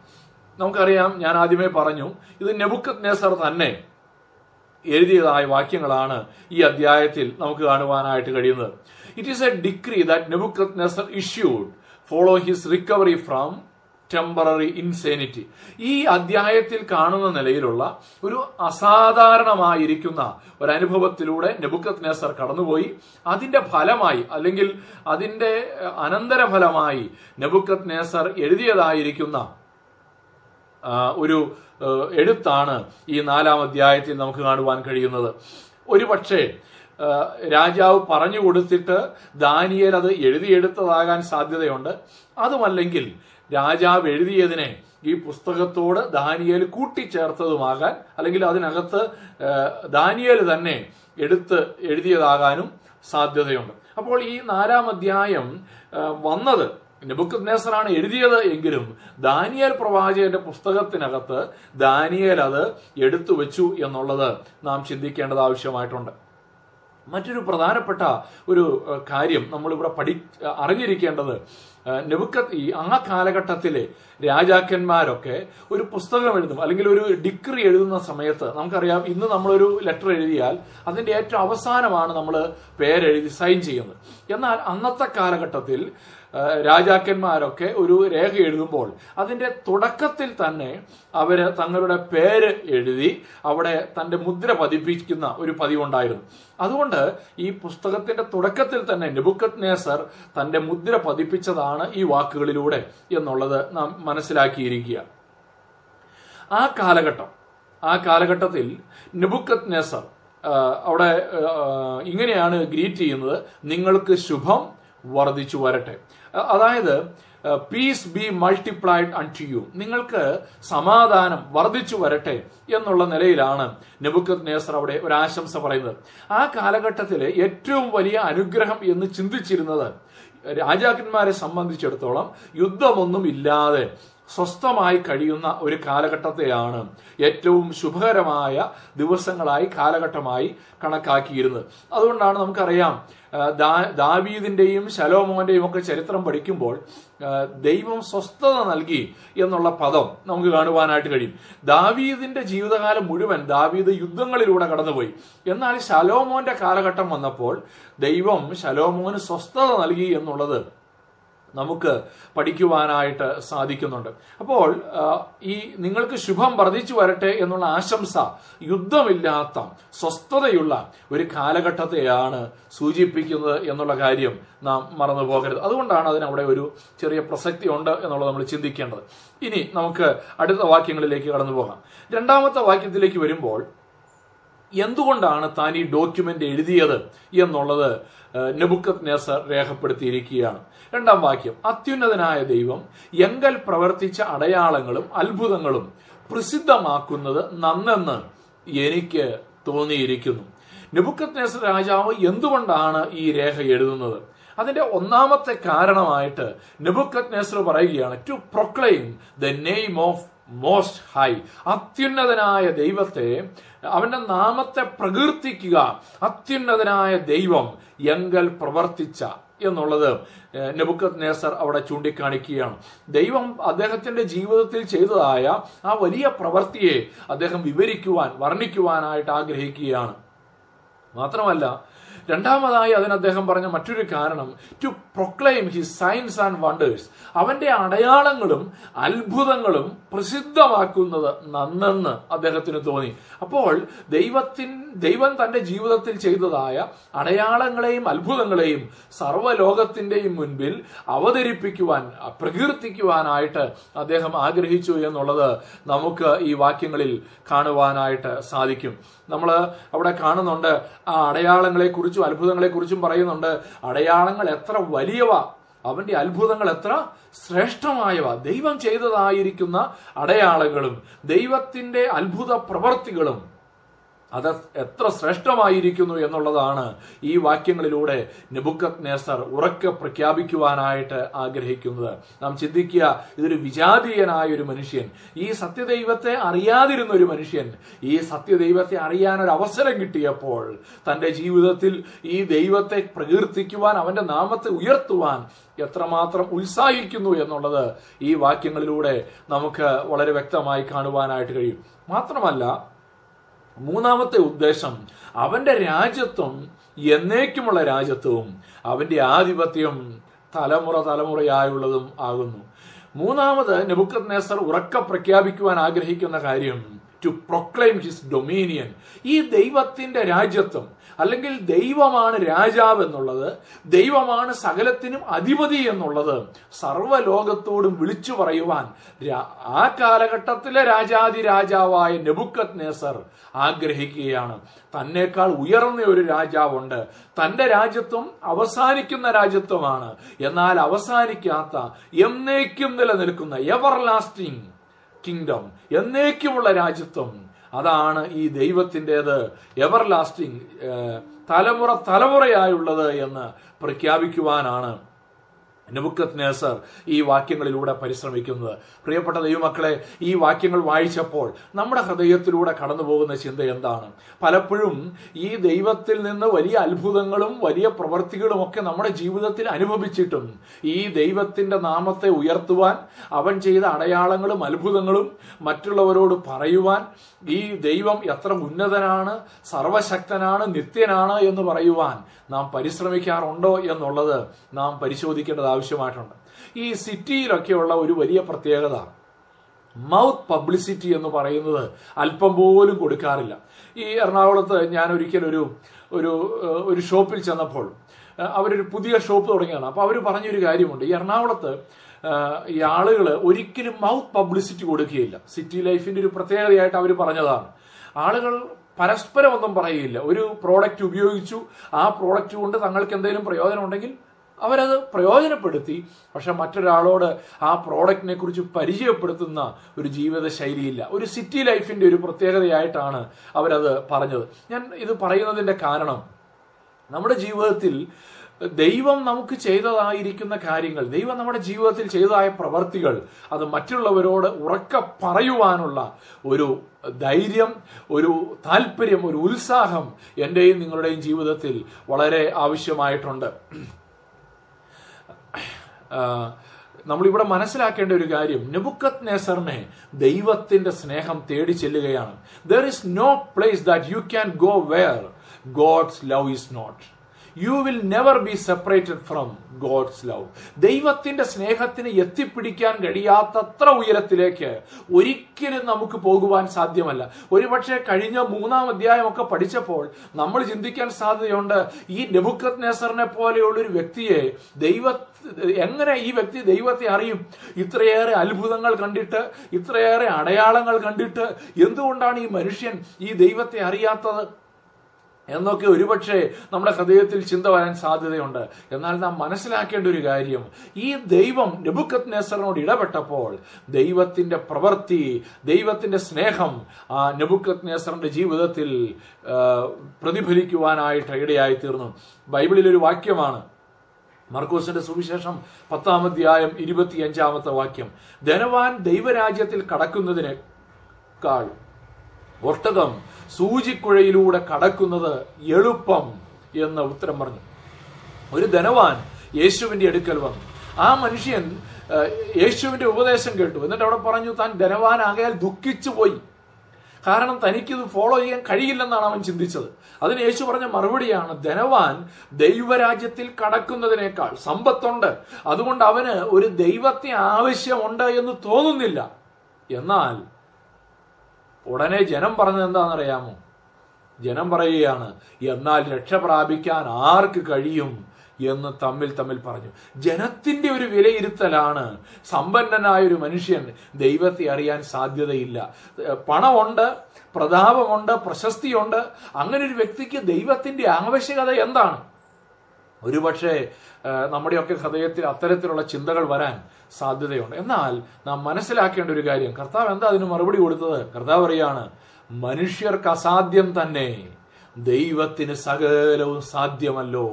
നമുക്കറിയാം ഞാൻ ആദ്യമേ പറഞ്ഞു ഇത് നെബുക്കത് തന്നെ എഴുതിയതായ വാക്യങ്ങളാണ് ഈ അധ്യായത്തിൽ നമുക്ക് കാണുവാനായിട്ട് കഴിയുന്നത്. It is a decree that നെബുക്കത് issued follow his recovery from temporary insanity ഈ അധ്യായത്തിൽ കാണുന്ന നിലയിലുള്ള ഒരു അസാധാരണമായിരിക്കുന്ന ഒരു അനുഭവത്തിലൂടെ നെബുക്കത് നെസർ കടന്നുപോയി. അതിന്റെ ഫലമായി അല്ലെങ്കിൽ അതിന്റെ അനന്തരഫലമായി നെബുക്കത് നെസർ എഴുതിയതായിരിക്കുന്ന ഒരു എഴുത്താണ് ഈ നാലാം അധ്യായത്തിൽ നമുക്ക് കാണുവാൻ കഴിയുന്നത്. ഒരുപക്ഷെ രാജാവ് പറഞ്ഞു കൊടുത്തിട്ട് ദാനിയേൽ അത് എഴുതിയെടുത്തതാകാൻ സാധ്യതയുണ്ട്. അതുമല്ലെങ്കിൽ രാജാവ് എഴുതിയതിനെ ഈ പുസ്തകത്തോട് ദാനിയേൽ കൂട്ടിച്ചേർത്തതുമാകാൻ അല്ലെങ്കിൽ അതിനകത്ത് ദാനിയേൽ തന്നെ എടുത്ത് എഴുതിയതാകാനും സാധ്യതയുണ്ട്. അപ്പോൾ ഈ നാലാം അധ്യായം വന്നത് നെബുക്കത് നേസറാണ് എഴുതിയത് എങ്കിലും ദാനിയേൽ പ്രവാചകന്റെ പുസ്തകത്തിനകത്ത് ദാനിയേൽ അത് എടുത്തു വെച്ചു എന്നുള്ളത് നാം ചിന്തിക്കേണ്ടത് ആവശ്യമായിട്ടുണ്ട്. മറ്റൊരു പ്രധാനപ്പെട്ട ഒരു കാര്യം നമ്മളിവിടെ പഠി അറിഞ്ഞിരിക്കേണ്ടത് നെബുക്ക ഈ ആ കാലഘട്ടത്തിലെ രാജാക്കന്മാരൊക്കെ ഒരു പുസ്തകം എഴുതും അല്ലെങ്കിൽ ഒരു ഡിഗ്രി എഴുതുന്ന സമയത്ത് നമുക്കറിയാം ഇന്ന് നമ്മളൊരു ലെറ്റർ എഴുതിയാൽ അതിന്റെ ഏറ്റവും അവസാനമാണ് നമ്മൾ പേരെഴുതി സൈൻ ചെയ്യുന്നത്. എന്നാൽ അന്നത്തെ കാലഘട്ടത്തിൽ രാജാക്കന്മാരൊക്കെ ഒരു രേഖ എഴുതുമ്പോൾ അതിന്റെ തുടക്കത്തിൽ തന്നെ അവർ തങ്ങളുടെ പേര് എഴുതി അവിടെ തന്റെ മുദ്ര പതിപ്പിക്കുന്ന ഒരു പതിവുണ്ടായിരുന്നു. അതുകൊണ്ട് ഈ പുസ്തകത്തിന്റെ തുടക്കത്തിൽ തന്നെ നെബുക്കത് നേസർ തന്റെ മുദ്ര പതിപ്പിച്ചതാണ് ഈ വാക്കുകളിലൂടെ എന്നുള്ളത് നാം മനസ്സിലാക്കിയിരിക്കുക. ആ കാലഘട്ടം ആ കാലഘട്ടത്തിൽ നെബുക്കത് നേസർ അവിടെ ഇങ്ങനെയാണ് ഗ്രീറ്റ് ചെയ്യുന്നത് നിങ്ങൾക്ക് ശുഭം വർദ്ധിച്ചു വരട്ടെ. അതായത് peace be multiplied unto you നിങ്ങൾക്ക് സമാധാനം വർദ്ധിച്ചു വരട്ടെ എന്നുള്ള നിലയിലാണ് നെബുക്കത് നേസർ അവിടെ ഒരു ആശംസ പറയുന്നത്. ആ കാലഘട്ടത്തിലെ ഏറ്റവും വലിയ അനുഗ്രഹം എന്ന് ചിന്തിച്ചിരുന്നത് രാജാക്കന്മാരെ സംബന്ധിച്ചിടത്തോളം യുദ്ധമൊന്നും ഇല്ലാതെ സ്വസ്ഥമായി കഴിയുന്ന ഒരു കാലഘട്ടത്തെയാണ് ഏറ്റവും ശുഭകരമായ ദിവസങ്ങളായി കാലഘട്ടമായി കണക്കാക്കിയിരുന്നത്. അതുകൊണ്ടാണ് നമുക്കറിയാം ദാവീദിന്റെയും ശലോമോന്റെയും ഒക്കെ ചരിത്രം പഠിക്കുമ്പോൾ ദൈവം സ്വസ്ഥത നൽകി എന്നുള്ള പദം നമുക്ക് കാണുവാനായിട്ട് കഴിയും. ദാവീദിന്റെ ജീവിതകാലം മുഴുവൻ ദാവീദ് യുദ്ധങ്ങളിലൂടെ കടന്നുപോയി. എന്നാൽ ശലോമോന്റെ കാലഘട്ടം വന്നപ്പോൾ ദൈവം ശലോമോന് സ്വസ്ഥത നൽകി എന്നുള്ളത് നമുക്ക് പഠിക്കുവാനായിട്ട് സാധിക്കുന്നുണ്ട്. അപ്പോൾ ഈ നിങ്ങൾക്ക് ശുഭം വർദ്ധിച്ചു വരട്ടെ എന്നുള്ള ആശംസ യുദ്ധമില്ലാത്ത സ്വസ്ഥതയുള്ള ഒരു കാലഘട്ടത്തെയാണ് സൂചിപ്പിക്കുന്നത് എന്നുള്ള കാര്യം നാം മറന്നു പോകരുത്. അതുകൊണ്ടാണ് അതിനവിടെ ഒരു ചെറിയ പ്രസക്തി ഉണ്ട് എന്നുള്ളത് നമ്മൾ ചിന്തിക്കേണ്ടത്. ഇനി നമുക്ക് അടുത്ത വാക്യങ്ങളിലേക്ക് കടന്നു പോകാം. രണ്ടാമത്തെ വാക്യത്തിലേക്ക് വരുമ്പോൾ എന്തുകൊണ്ടാണ് താൻ ഈ ഡോക്യുമെന്റ് എഴുതിയത് എന്നുള്ളത് നെബുക്കത് നെസർ രേഖപ്പെടുത്തിയിരിക്കുകയാണ്. രണ്ടാം വാക്യം അത്യുന്നതനായ ദൈവം എങ്കൽ പ്രവർത്തിച്ച അടയാളങ്ങളും അത്ഭുതങ്ങളും പ്രസിദ്ധമാക്കുന്നത് നന്നെന്ന് എനിക്ക് തോന്നിയിരിക്കുന്നു. നെബുക്കത് നെസർ രാജാവ് എന്തുകൊണ്ടാണ് ഈ രേഖ എഴുതുന്നത്? അതിന്റെ ഒന്നാമത്തെ കാരണമായിട്ട് നെബുക്കത് നെസർ പറയുകയാണ് to proclaim the name of most high അത്യുന്നതനായ ദൈവത്തെ അവന്റെ നാമത്തെ പ്രകീർത്തിക്കുക. അത്യുന്നതനായ ദൈവം എങ്കൽ പ്രവർത്തിച്ച എന്നുള്ളത് നെബുക്കത് നേസർ അവിടെ ചൂണ്ടിക്കാണിക്കുകയാണ്. ദൈവം അദ്ദേഹത്തിന്റെ ജീവിതത്തിൽ ചെയ്തതായ ആ വലിയ പ്രവൃത്തിയെ അദ്ദേഹം വിവരിക്കുവാൻ വർണിക്കുവാനായിട്ട് ആഗ്രഹിക്കുകയാണ്. മാത്രമല്ല രണ്ടാമതായി അതിന് അദ്ദേഹം പറഞ്ഞ മറ്റൊരു കാരണം to proclaim his signs and wonders അവന്റെ അടയാളങ്ങളും അത്ഭുതങ്ങളും പ്രസിദ്ധമാക്കുന്നത് നന്നെന്ന് അദ്ദേഹത്തിന് തോന്നി. അപ്പോൾ ദൈവത്തിൻ ദൈവം തന്റെ ജീവിതത്തിൽ ചെയ്തതായ അടയാളങ്ങളെയും അത്ഭുതങ്ങളെയും സർവലോകത്തിന്റെയും മുൻപിൽ അവതരിപ്പിക്കുവാൻ പ്രകീർത്തിക്കുവാനായിട്ട് അദ്ദേഹം ആഗ്രഹിച്ചു എന്നുള്ളത് നമുക്ക് ഈ വാക്യങ്ങളിൽ കാണുവാനായിട്ട് സാധിക്കും. നമ്മൾ അവിടെ കാണുന്നുണ്ട് ആ അടയാളങ്ങളെ കുറിച്ചും അത്ഭുതങ്ങളെ കുറിച്ചും പറയുന്നുണ്ട്. അടയാളങ്ങൾ എത്ര വലിയവ? അവന്റെ അത്ഭുതങ്ങൾ എത്ര ശ്രേഷ്ഠമായവ? ദൈവം ചെയ്തതായിരിക്കുന്ന അടയാളങ്ങളും ദൈവത്തിന്റെ അത്ഭുത പ്രവർത്തികളും അത് എത്ര ശ്രേഷ്ഠമായിരിക്കുന്നു എന്നുള്ളതാണ് ഈ വാക്യങ്ങളിലൂടെ നെബുക്കത് നേസർ ഉറക്കെ പ്രഖ്യാപിക്കുവാനായിട്ട് ആഗ്രഹിക്കുന്നത്. നാം ചിന്തിക്കുക ഇതൊരു വിജാതീയനായ ഒരു മനുഷ്യൻ ഈ സത്യദൈവത്തെ അറിയാതിരുന്ന ഒരു മനുഷ്യൻ ഈ സത്യദൈവത്തെ അറിയാൻ ഒരു അവസരം കിട്ടിയപ്പോൾ തന്റെ ജീവിതത്തിൽ ഈ ദൈവത്തെ പ്രകീർത്തിക്കുവാൻ അവന്റെ നാമത്തെ ഉയർത്തുവാൻ എത്രമാത്രം ഉത്സാഹിക്കുന്നു എന്നുള്ളത് ഈ വാക്യങ്ങളിലൂടെ നമുക്ക് വളരെ വ്യക്തമായി കാണുവാനായിട്ട് കഴിയും. മാത്രമല്ല മൂന്നാമത്തെ ഉദ്ദേശം അവന്റെ രാജ്യത്വം എന്നേക്കുമുള്ള രാജ്യത്വവും അവന്റെ ആധിപത്യം തലമുറ തലമുറയായുള്ളതും ആകുന്നു. മൂന്നാമത് നെബുക്കത് നേസർ ഉറക്ക പ്രഖ്യാപിക്കുവാൻ ആഗ്രഹിക്കുന്ന കാര്യം ടു പ്രൊക്ലെയിം ഹിസ് ഡൊമീനിയൻ ഈ ദൈവത്തിന്റെ രാജ്യത്വം അല്ലെങ്കിൽ ദൈവമാണ് രാജാവ് എന്നുള്ളത് ദൈവമാണ് സകലത്തിനും അധിപതി എന്നുള്ളത് സർവലോകത്തോടും വിളിച്ചു പറയുവാൻ ആ കാലഘട്ടത്തിലെ രാജാതി രാജാവായ നെബുക്കത് നേസർ ആഗ്രഹിക്കുകയാണ്. തന്നേക്കാൾ ഉയർന്ന ഒരു രാജാവുണ്ട്. തന്റെ രാജ്യത്വം അവസാനിക്കുന്ന രാജ്യത്വമാണ്. എന്നാൽ അവസാനിക്കാത്ത എന്നേക്കും നിലനിൽക്കുന്ന എവർ ലാസ്റ്റിംഗ് കിങ്ഡം എന്നേക്കുമുള്ള രാജ്യത്വം. അതാണ് ഈ ദൈവത്തിന്റെത് എവർ ലാസ്റ്റിംഗ് തലമുറ തലമുറയായുള്ളത് എന്ന് പ്രഖ്യാപിക്കുവാനാണ് നെബുക്കത് നേസർ ഈ വാക്യങ്ങളിലൂടെ പരിശ്രമിക്കുന്നത്. പ്രിയപ്പെട്ട ദൈവമക്കളെ ഈ വാക്യങ്ങൾ വായിച്ചപ്പോൾ നമ്മുടെ ഹൃദയത്തിലൂടെ കടന്നു പോകുന്ന ചിന്ത എന്താണ്? പലപ്പോഴും ഈ ദൈവത്തിൽ നിന്ന് വലിയ അത്ഭുതങ്ങളും വലിയ പ്രവൃത്തികളും ഒക്കെ നമ്മുടെ ജീവിതത്തിൽ അനുഭവിച്ചിട്ടും ഈ ദൈവത്തിന്റെ നാമത്തെ ഉയർത്തുവാൻ അവൻ ചെയ്ത അടയാളങ്ങളും അത്ഭുതങ്ങളും മറ്റുള്ളവരോട് പറയുവാൻ ഈ ദൈവം എത്ര ഉന്നതനാണ് സർവശക്തനാണ് നിത്യനാണ് എന്ന് പറയുവാൻ നാം പരിശ്രമിക്കാറുണ്ടോ എന്നുള്ളത് നാം പരിശോധിക്കേണ്ടത് ആവശ്യമായിട്ടുണ്ട്. ഈ സിറ്റിയിലൊക്കെയുള്ള ഒരു വലിയ പ്രത്യേകത മൗത്ത് പബ്ലിസിറ്റി എന്ന് പറയുന്നത് അല്പം പോലും കൊടുക്കാറില്ല. ഈ എറണാകുളത്ത് ഞാൻ ഒരിക്കൽ ഒരു ഒരു ഷോപ്പിൽ ചെന്നപ്പോൾ അവരൊരു പുതിയ ഷോപ്പ് തുടങ്ങിയാണ് അപ്പോൾ അവർ പറഞ്ഞൊരു കാര്യമുണ്ട്. ഈ എറണാകുളത്ത് ഈ ആളുകൾ ഒരിക്കലും മൗത്ത് പബ്ലിസിറ്റി കൊടുക്കുകയില്ല. സിറ്റി ലൈഫിന്റെ ഒരു പ്രത്യേകതയായിട്ട് അവർ പറഞ്ഞതാണ്. ആളുകൾ പരസ്പരം ഒന്നും പറയുകയില്ല. ഒരു പ്രോഡക്റ്റ് ഉപയോഗിച്ചു ആ പ്രോഡക്റ്റ് കൊണ്ട് തങ്ങൾക്ക് എന്തെങ്കിലും പ്രയോജനം ഉണ്ടെങ്കിൽ അവരത് പ്രയോജനപ്പെടുത്തി. പക്ഷെ മറ്റൊരാളോട് ആ പ്രോഡക്റ്റിനെ കുറിച്ച് പരിചയപ്പെടുത്തുന്ന ഒരു ജീവിത ശൈലിയില്ല ഒരു സിറ്റി ലൈഫിന്റെ ഒരു പ്രത്യേകതയായിട്ടാണ് അവരത് പറഞ്ഞത്. ഞാൻ ഇത് പറയുന്നതിന്റെ കാരണം നമ്മുടെ ജീവിതത്തിൽ ദൈവം നമുക്ക് ചെയ്തതായിരിക്കുന്ന കാര്യങ്ങൾ ദൈവം നമ്മുടെ ജീവിതത്തിൽ ചെയ്തതായ പ്രവർത്തികൾ അത് മറ്റുള്ളവരോട് ഉറക്ക പറയുവാനുള്ള ഒരു ധൈര്യം ഒരു താല്പര്യം ഒരു ഉത്സാഹം എന്റെയും നിങ്ങളുടെയും ജീവിതത്തിൽ വളരെ ആവശ്യമായിട്ടുണ്ട്. നമ്മളിവിടെ മനസ്സിലാക്കേണ്ട ഒരു കാര്യം നെബുക്കത് നെസറിനെ ദൈവത്തിന്റെ സ്നേഹം തേടി ചെല്ലുകയാണ്. There is no place that you can go where God's love is not you will never be separated from God's love ദൈവത്തിന്റെ സ്നേഹത്തിന് എത്തിപ്പിടിക്കാൻ കഴിയാത്തത്ര ഉയരത്തിലേക്ക് ഒരിക്കലും നമുക്ക് പോകുവാൻ സാധ്യമല്ല. ഒരുപക്ഷെ കഴിഞ്ഞ മൂന്നാം അധ്യായമൊക്കെ പഠിച്ചപ്പോൾ നമ്മൾ ചിന്തിക്കാൻ സാധ്യതയുണ്ട് ഈ നെബുക്കത് നെസറിനെ പോലെയുള്ള ഒരു വ്യക്തിയെ ദൈവ എങ്ങനെ ഈ വ്യക്തി ദൈവത്തെ അറിയും? ഇത്രയേറെ അത്ഭുതങ്ങൾ കണ്ടിട്ട് ഇത്രയേറെ അടയാളങ്ങൾ കണ്ടിട്ട് എന്തുകൊണ്ടാണ് ഈ മനുഷ്യൻ ഈ ദൈവത്തെ അറിയാത്തത്? എന്നൊക്കെ ഒരുപക്ഷെ നമ്മുടെ ഹൃദയത്തിൽ ചിന്ത വരാൻ സാധ്യതയുണ്ട്. എന്നാൽ നാം മനസ്സിലാക്കേണ്ട ഒരു കാര്യം ഈ ദൈവം നെബുക്കത് നെസറിനോട് ഇടപെട്ടപ്പോൾ ദൈവത്തിന്റെ പ്രവൃത്തി ദൈവത്തിന്റെ സ്നേഹം ആ നെബുക്കത് നെസറിന്റെ ജീവിതത്തിൽ പ്രതിഫലിക്കുവാനായിട്ട് ഇടയായി തീർന്നു ബൈബിളിൽ ഒരു വാക്യമാണ്. മർക്കോസിന്റെ സുവിശേഷം പത്താം അധ്യായം ഇരുപത്തിയഞ്ചാമത്തെ വാക്യം. ധനവാൻ ദൈവരാജ്യത്തിൽ കടക്കുന്നതിനേക്കാൾ ഒട്ടകം സൂചിക്കുഴയിലൂടെ കടക്കുന്നത് എളുപ്പം എന്ന് ഉത്തരം പറഞ്ഞു. ഒരു ധനവാൻ യേശുവിന്റെ അടുക്കൽ വന്നു. ആ മനുഷ്യൻ യേശുവിന്റെ ഉപദേശം കേട്ടു. എന്നിട്ട് അവിടെ പറഞ്ഞു താൻ ധനവാനാകയാൽ ദുഃഖിച്ചു പോയി. കാരണം തനിക്കിത് ഫോളോ ചെയ്യാൻ കഴിയില്ലെന്നാണ് അവൻ ചിന്തിച്ചത്. അതിന് യേശു പറഞ്ഞ മറുപടിയാണ് ധനവാൻ ദൈവരാജ്യത്തിൽ കടക്കുന്നതിനേക്കാൾ സമ്പത്തുണ്ട്. അതുകൊണ്ട് അവന് ഒരു ദൈവത്തെ ആവശ്യമുണ്ട് എന്ന് തോന്നുന്നില്ല. എന്നാൽ ഉടനെ ജനം പറഞ്ഞത് എന്താണെന്നറിയാമോ? ജനം പറയുകയാണ് എന്നാൽ രക്ഷ പ്രാപിക്കാൻ ആർക്ക് കഴിയും? എന്ന് തമ്മിൽ തമ്മിൽ പറഞ്ഞു. ജനത്തിന്റെ ഒരു വിലയിരുത്തലാണ് സമ്പന്നനായ ഒരു മനുഷ്യൻ ദൈവത്തെ അറിയാൻ സാധ്യതയില്ല. പണമുണ്ട് പ്രതാപമുണ്ട് പ്രശസ്തിയുണ്ട്. അങ്ങനെ ഒരു വ്യക്തിക്ക് ദൈവത്തിന്റെ ആവശ്യകത എന്താണ്? ഒരുപക്ഷെ നമ്മുടെയൊക്കെ ഹൃദയത്തിൽ അത്തരത്തിലുള്ള ചിന്തകൾ വരാൻ സാധ്യതയുണ്ട്. എന്നാൽ നാം മനസ്സിലാക്കേണ്ട ഒരു കാര്യം കർത്താവ് എന്താ അതിന് മറുപടി കൊടുത്തത്? കർത്താവ് പറയാണ് മനുഷ്യർക്ക് അസാധ്യം തന്നെ ദൈവത്തിന് സകലവും സാധ്യമല്ലോ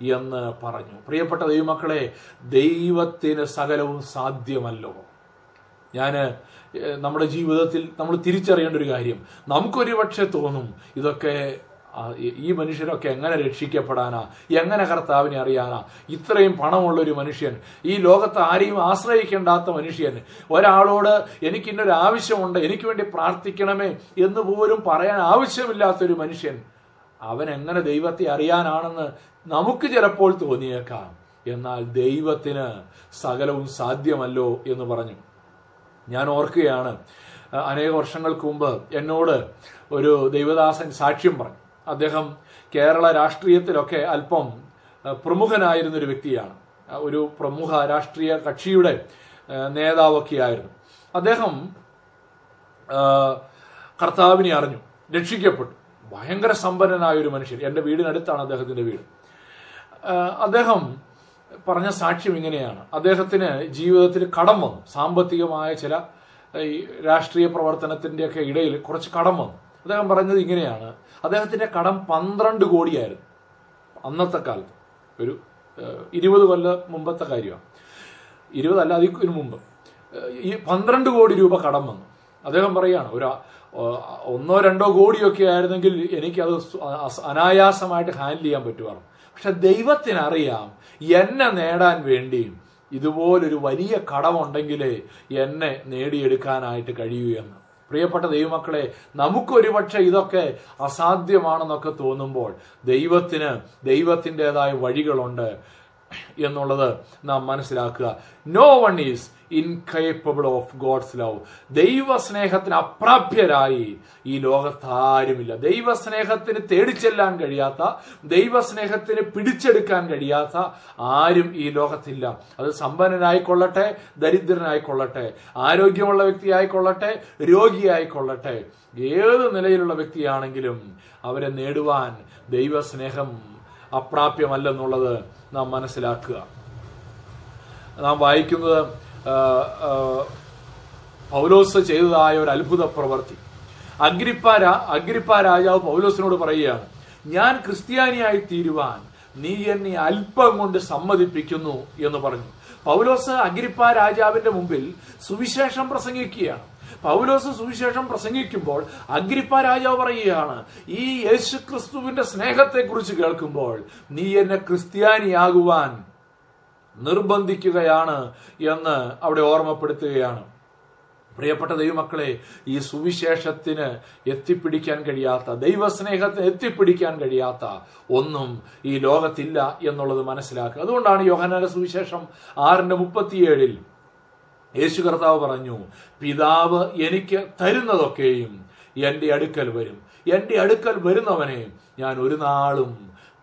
എന്ന് പറഞ്ഞു. പ്രിയപ്പെട്ട ദൈവമക്കളെ ദൈവത്തിന് സകലവും സാധ്യമല്ലോ. ഞാൻ നമ്മുടെ ജീവിതത്തിൽ നമ്മൾ തിരിച്ചറിയേണ്ട ഒരു കാര്യം നമുക്കൊരു പക്ഷെ തോന്നും ഇതൊക്കെ ഈ- മനുഷ്യരൊക്കെ എങ്ങനെ രക്ഷിക്കപ്പെടാനാ? എങ്ങനെ കർത്താവിനെ അറിയാനാ? ഇത്രയും പണമുള്ളൊരു മനുഷ്യൻ ഈ ലോകത്ത് ആരെയും ആശ്രയിക്കേണ്ടാത്ത മനുഷ്യൻ ഒരാളോട് എനിക്ക് ഇന്നൊരു ആവശ്യമുണ്ട് എനിക്ക് വേണ്ടി പ്രാർത്ഥിക്കണമേ എന്ന് പോലും പറയാൻ ആവശ്യമില്ലാത്തൊരു മനുഷ്യൻ അവൻ എങ്ങനെ ദൈവത്തെ അറിയാനാണെന്ന് നമുക്ക് ചിലപ്പോൾ തോന്നിയേക്കാം. എന്നാൽ ദൈവത്തിന് സകലവും സാധ്യമല്ലോ എന്ന് പറഞ്ഞു. ഞാൻ ഓർക്കുകയാണ് അനേക വർഷങ്ങൾക്ക് മുമ്പ് എന്നോട് ഒരു ദൈവദാസൻ സാക്ഷ്യം പറഞ്ഞു. അദ്ദേഹം കേരള രാഷ്ട്രീയത്തിലൊക്കെ അല്പം പ്രമുഖനായിരുന്നൊരു വ്യക്തിയാണ്. ഒരു പ്രമുഖ രാഷ്ട്രീയ കക്ഷിയുടെ നേതാവൊക്കെയായിരുന്നു. അദ്ദേഹം കർത്താവിനെ അറിഞ്ഞു രക്ഷിക്കപ്പെട്ടു. ഭയങ്കര സമ്പന്നനായ ഒരു മനുഷ്യൻ. എന്റെ വീടിനടുത്താണ് അദ്ദേഹത്തിന്റെ വീട്. അദ്ദേഹം പറഞ്ഞ സാക്ഷ്യം ഇങ്ങനെയാണ്. അദ്ദേഹത്തിന് ജീവിതത്തിൽ കടം വന്നു. സാമ്പത്തികമായ ചില ഈ രാഷ്ട്രീയ പ്രവർത്തനത്തിന്റെയൊക്കെ ഇടയിൽ കുറച്ച് കടം വന്നു. അദ്ദേഹം പറഞ്ഞത് ഇങ്ങനെയാണ്. അദ്ദേഹത്തിന്റെ കടം പന്ത്രണ്ട് കോടിയായിരുന്നു. അന്നത്തെ കാലത്ത്. ഒരു ഇരുപത് കൊല്ലം മുമ്പത്തെ കാര്യമാണ്. ഇരുപതല്ല അതിന് മുമ്പ്. ഈ പന്ത്രണ്ട് കോടി രൂപ കടം വന്നു. അദ്ദേഹം പറയുകയാണ് ഒരു ഒന്നോ രണ്ടോ കോടിയൊക്കെ ആയിരുന്നെങ്കിൽ എനിക്കത് അനായാസമായിട്ട് ഹാൻഡിൽ ചെയ്യാൻ പറ്റുമായിരുന്നു. പക്ഷെ ദൈവത്തിനറിയാം എന്നെ നേടാൻ വേണ്ടിയും ഇതുപോലൊരു വലിയ കടമുണ്ടെങ്കിലേ എന്നെ നേടിയെടുക്കാനായിട്ട് കഴിയൂ എന്ന്. പ്രിയപ്പെട്ട ദൈവമക്കളെ നമുക്കൊരു പക്ഷെ ഇതൊക്കെ അസാധ്യമാണെന്നൊക്കെ തോന്നുമ്പോൾ ദൈവത്തിന് ദൈവത്തിന്റെതായ വഴികളുണ്ട്. എന്നുള്ളത് നാം മനസ്സിലാക്കുക. No one is incapable of God's love ദൈവസ്നേഹത്തിന് അപ്രാപ്യരായി ഈ ലോകത്ത് ആരുമില്ല. ദൈവസ്നേഹത്തിന് തേടിച്ചെല്ലാൻ കഴിയാത്ത ദൈവസ്നേഹത്തിന് പിടിച്ചെടുക്കാൻ കഴിയാത്ത ആരും ഈ ലോകത്തില്ല. അത് സമ്പന്നനായിക്കൊള്ളട്ടെ ദരിദ്രനായിക്കൊള്ളട്ടെ ആരോഗ്യമുള്ള വ്യക്തിയായിക്കൊള്ളട്ടെ രോഗിയായിക്കൊള്ളട്ടെ. ഏത് നിലയിലുള്ള വ്യക്തിയാണെങ്കിലും അവരെ നേടുവാൻ ദൈവസ്നേഹം അപ്രാപ്യമല്ലെന്നുള്ളത് നാം മനസ്സിലാക്കുക. നാം വായിക്കുന്നത് പൗലോസ് ചെയ്തതായ ഒരു അത്ഭുത പ്രവൃത്തി. അഗ്രിപ്പ അഗ്രിപ്പ രാജാവ് പൗലോസിനോട് പറയുകയാണ് ഞാൻ ക്രിസ്ത്യാനിയായി തീരുവാൻ നീ എന്നെ അല്പം കൊണ്ട് സമ്മതിപ്പിക്കുന്നു എന്ന് പറഞ്ഞു. പൗലോസ് അഗ്രിപ്പ രാജാവിന്റെ മുമ്പിൽ സുവിശേഷം പ്രസംഗിക്കുകയാണ്. പൗലോസ് സുവിശേഷം പ്രസംഗിക്കുമ്പോൾ അഗ്രിപ്പ രാജാവ് പറയുകയാണ് ഈ യേശു ക്രിസ്തുവിന്റെ സ്നേഹത്തെക്കുറിച്ച് കേൾക്കുമ്പോൾ നീ എന്നെ ക്രിസ്ത്യാനിയാകുവാൻ നിർബന്ധിക്കുകയാണ് എന്ന് അവിടെ ഓർമ്മപ്പെടുത്തുകയാണ്. പ്രിയപ്പെട്ട ദൈവമക്കളെ ഈ സുവിശേഷത്തിന് എത്തിപ്പിടിക്കാൻ കഴിയാത്ത ദൈവസ്നേഹത്തിന് എത്തിപ്പിടിക്കാൻ കഴിയാത്ത ഒന്നും ഈ ലോകത്തില്ല എന്നുള്ളത് മനസ്സിലാക്കുക. അതുകൊണ്ടാണ് യോഹനാല സുവിശേഷം ആറിന്റെ മുപ്പത്തിയേഴിൽ യേശു കർത്താവ് പറഞ്ഞു പിതാവ് എനിക്ക് തരുന്നതൊക്കെയും എന്റെ അടുക്കൽ വരും. എന്റെ അടുക്കൽ വരുന്നവനെ ഞാൻ ഒരു നാളും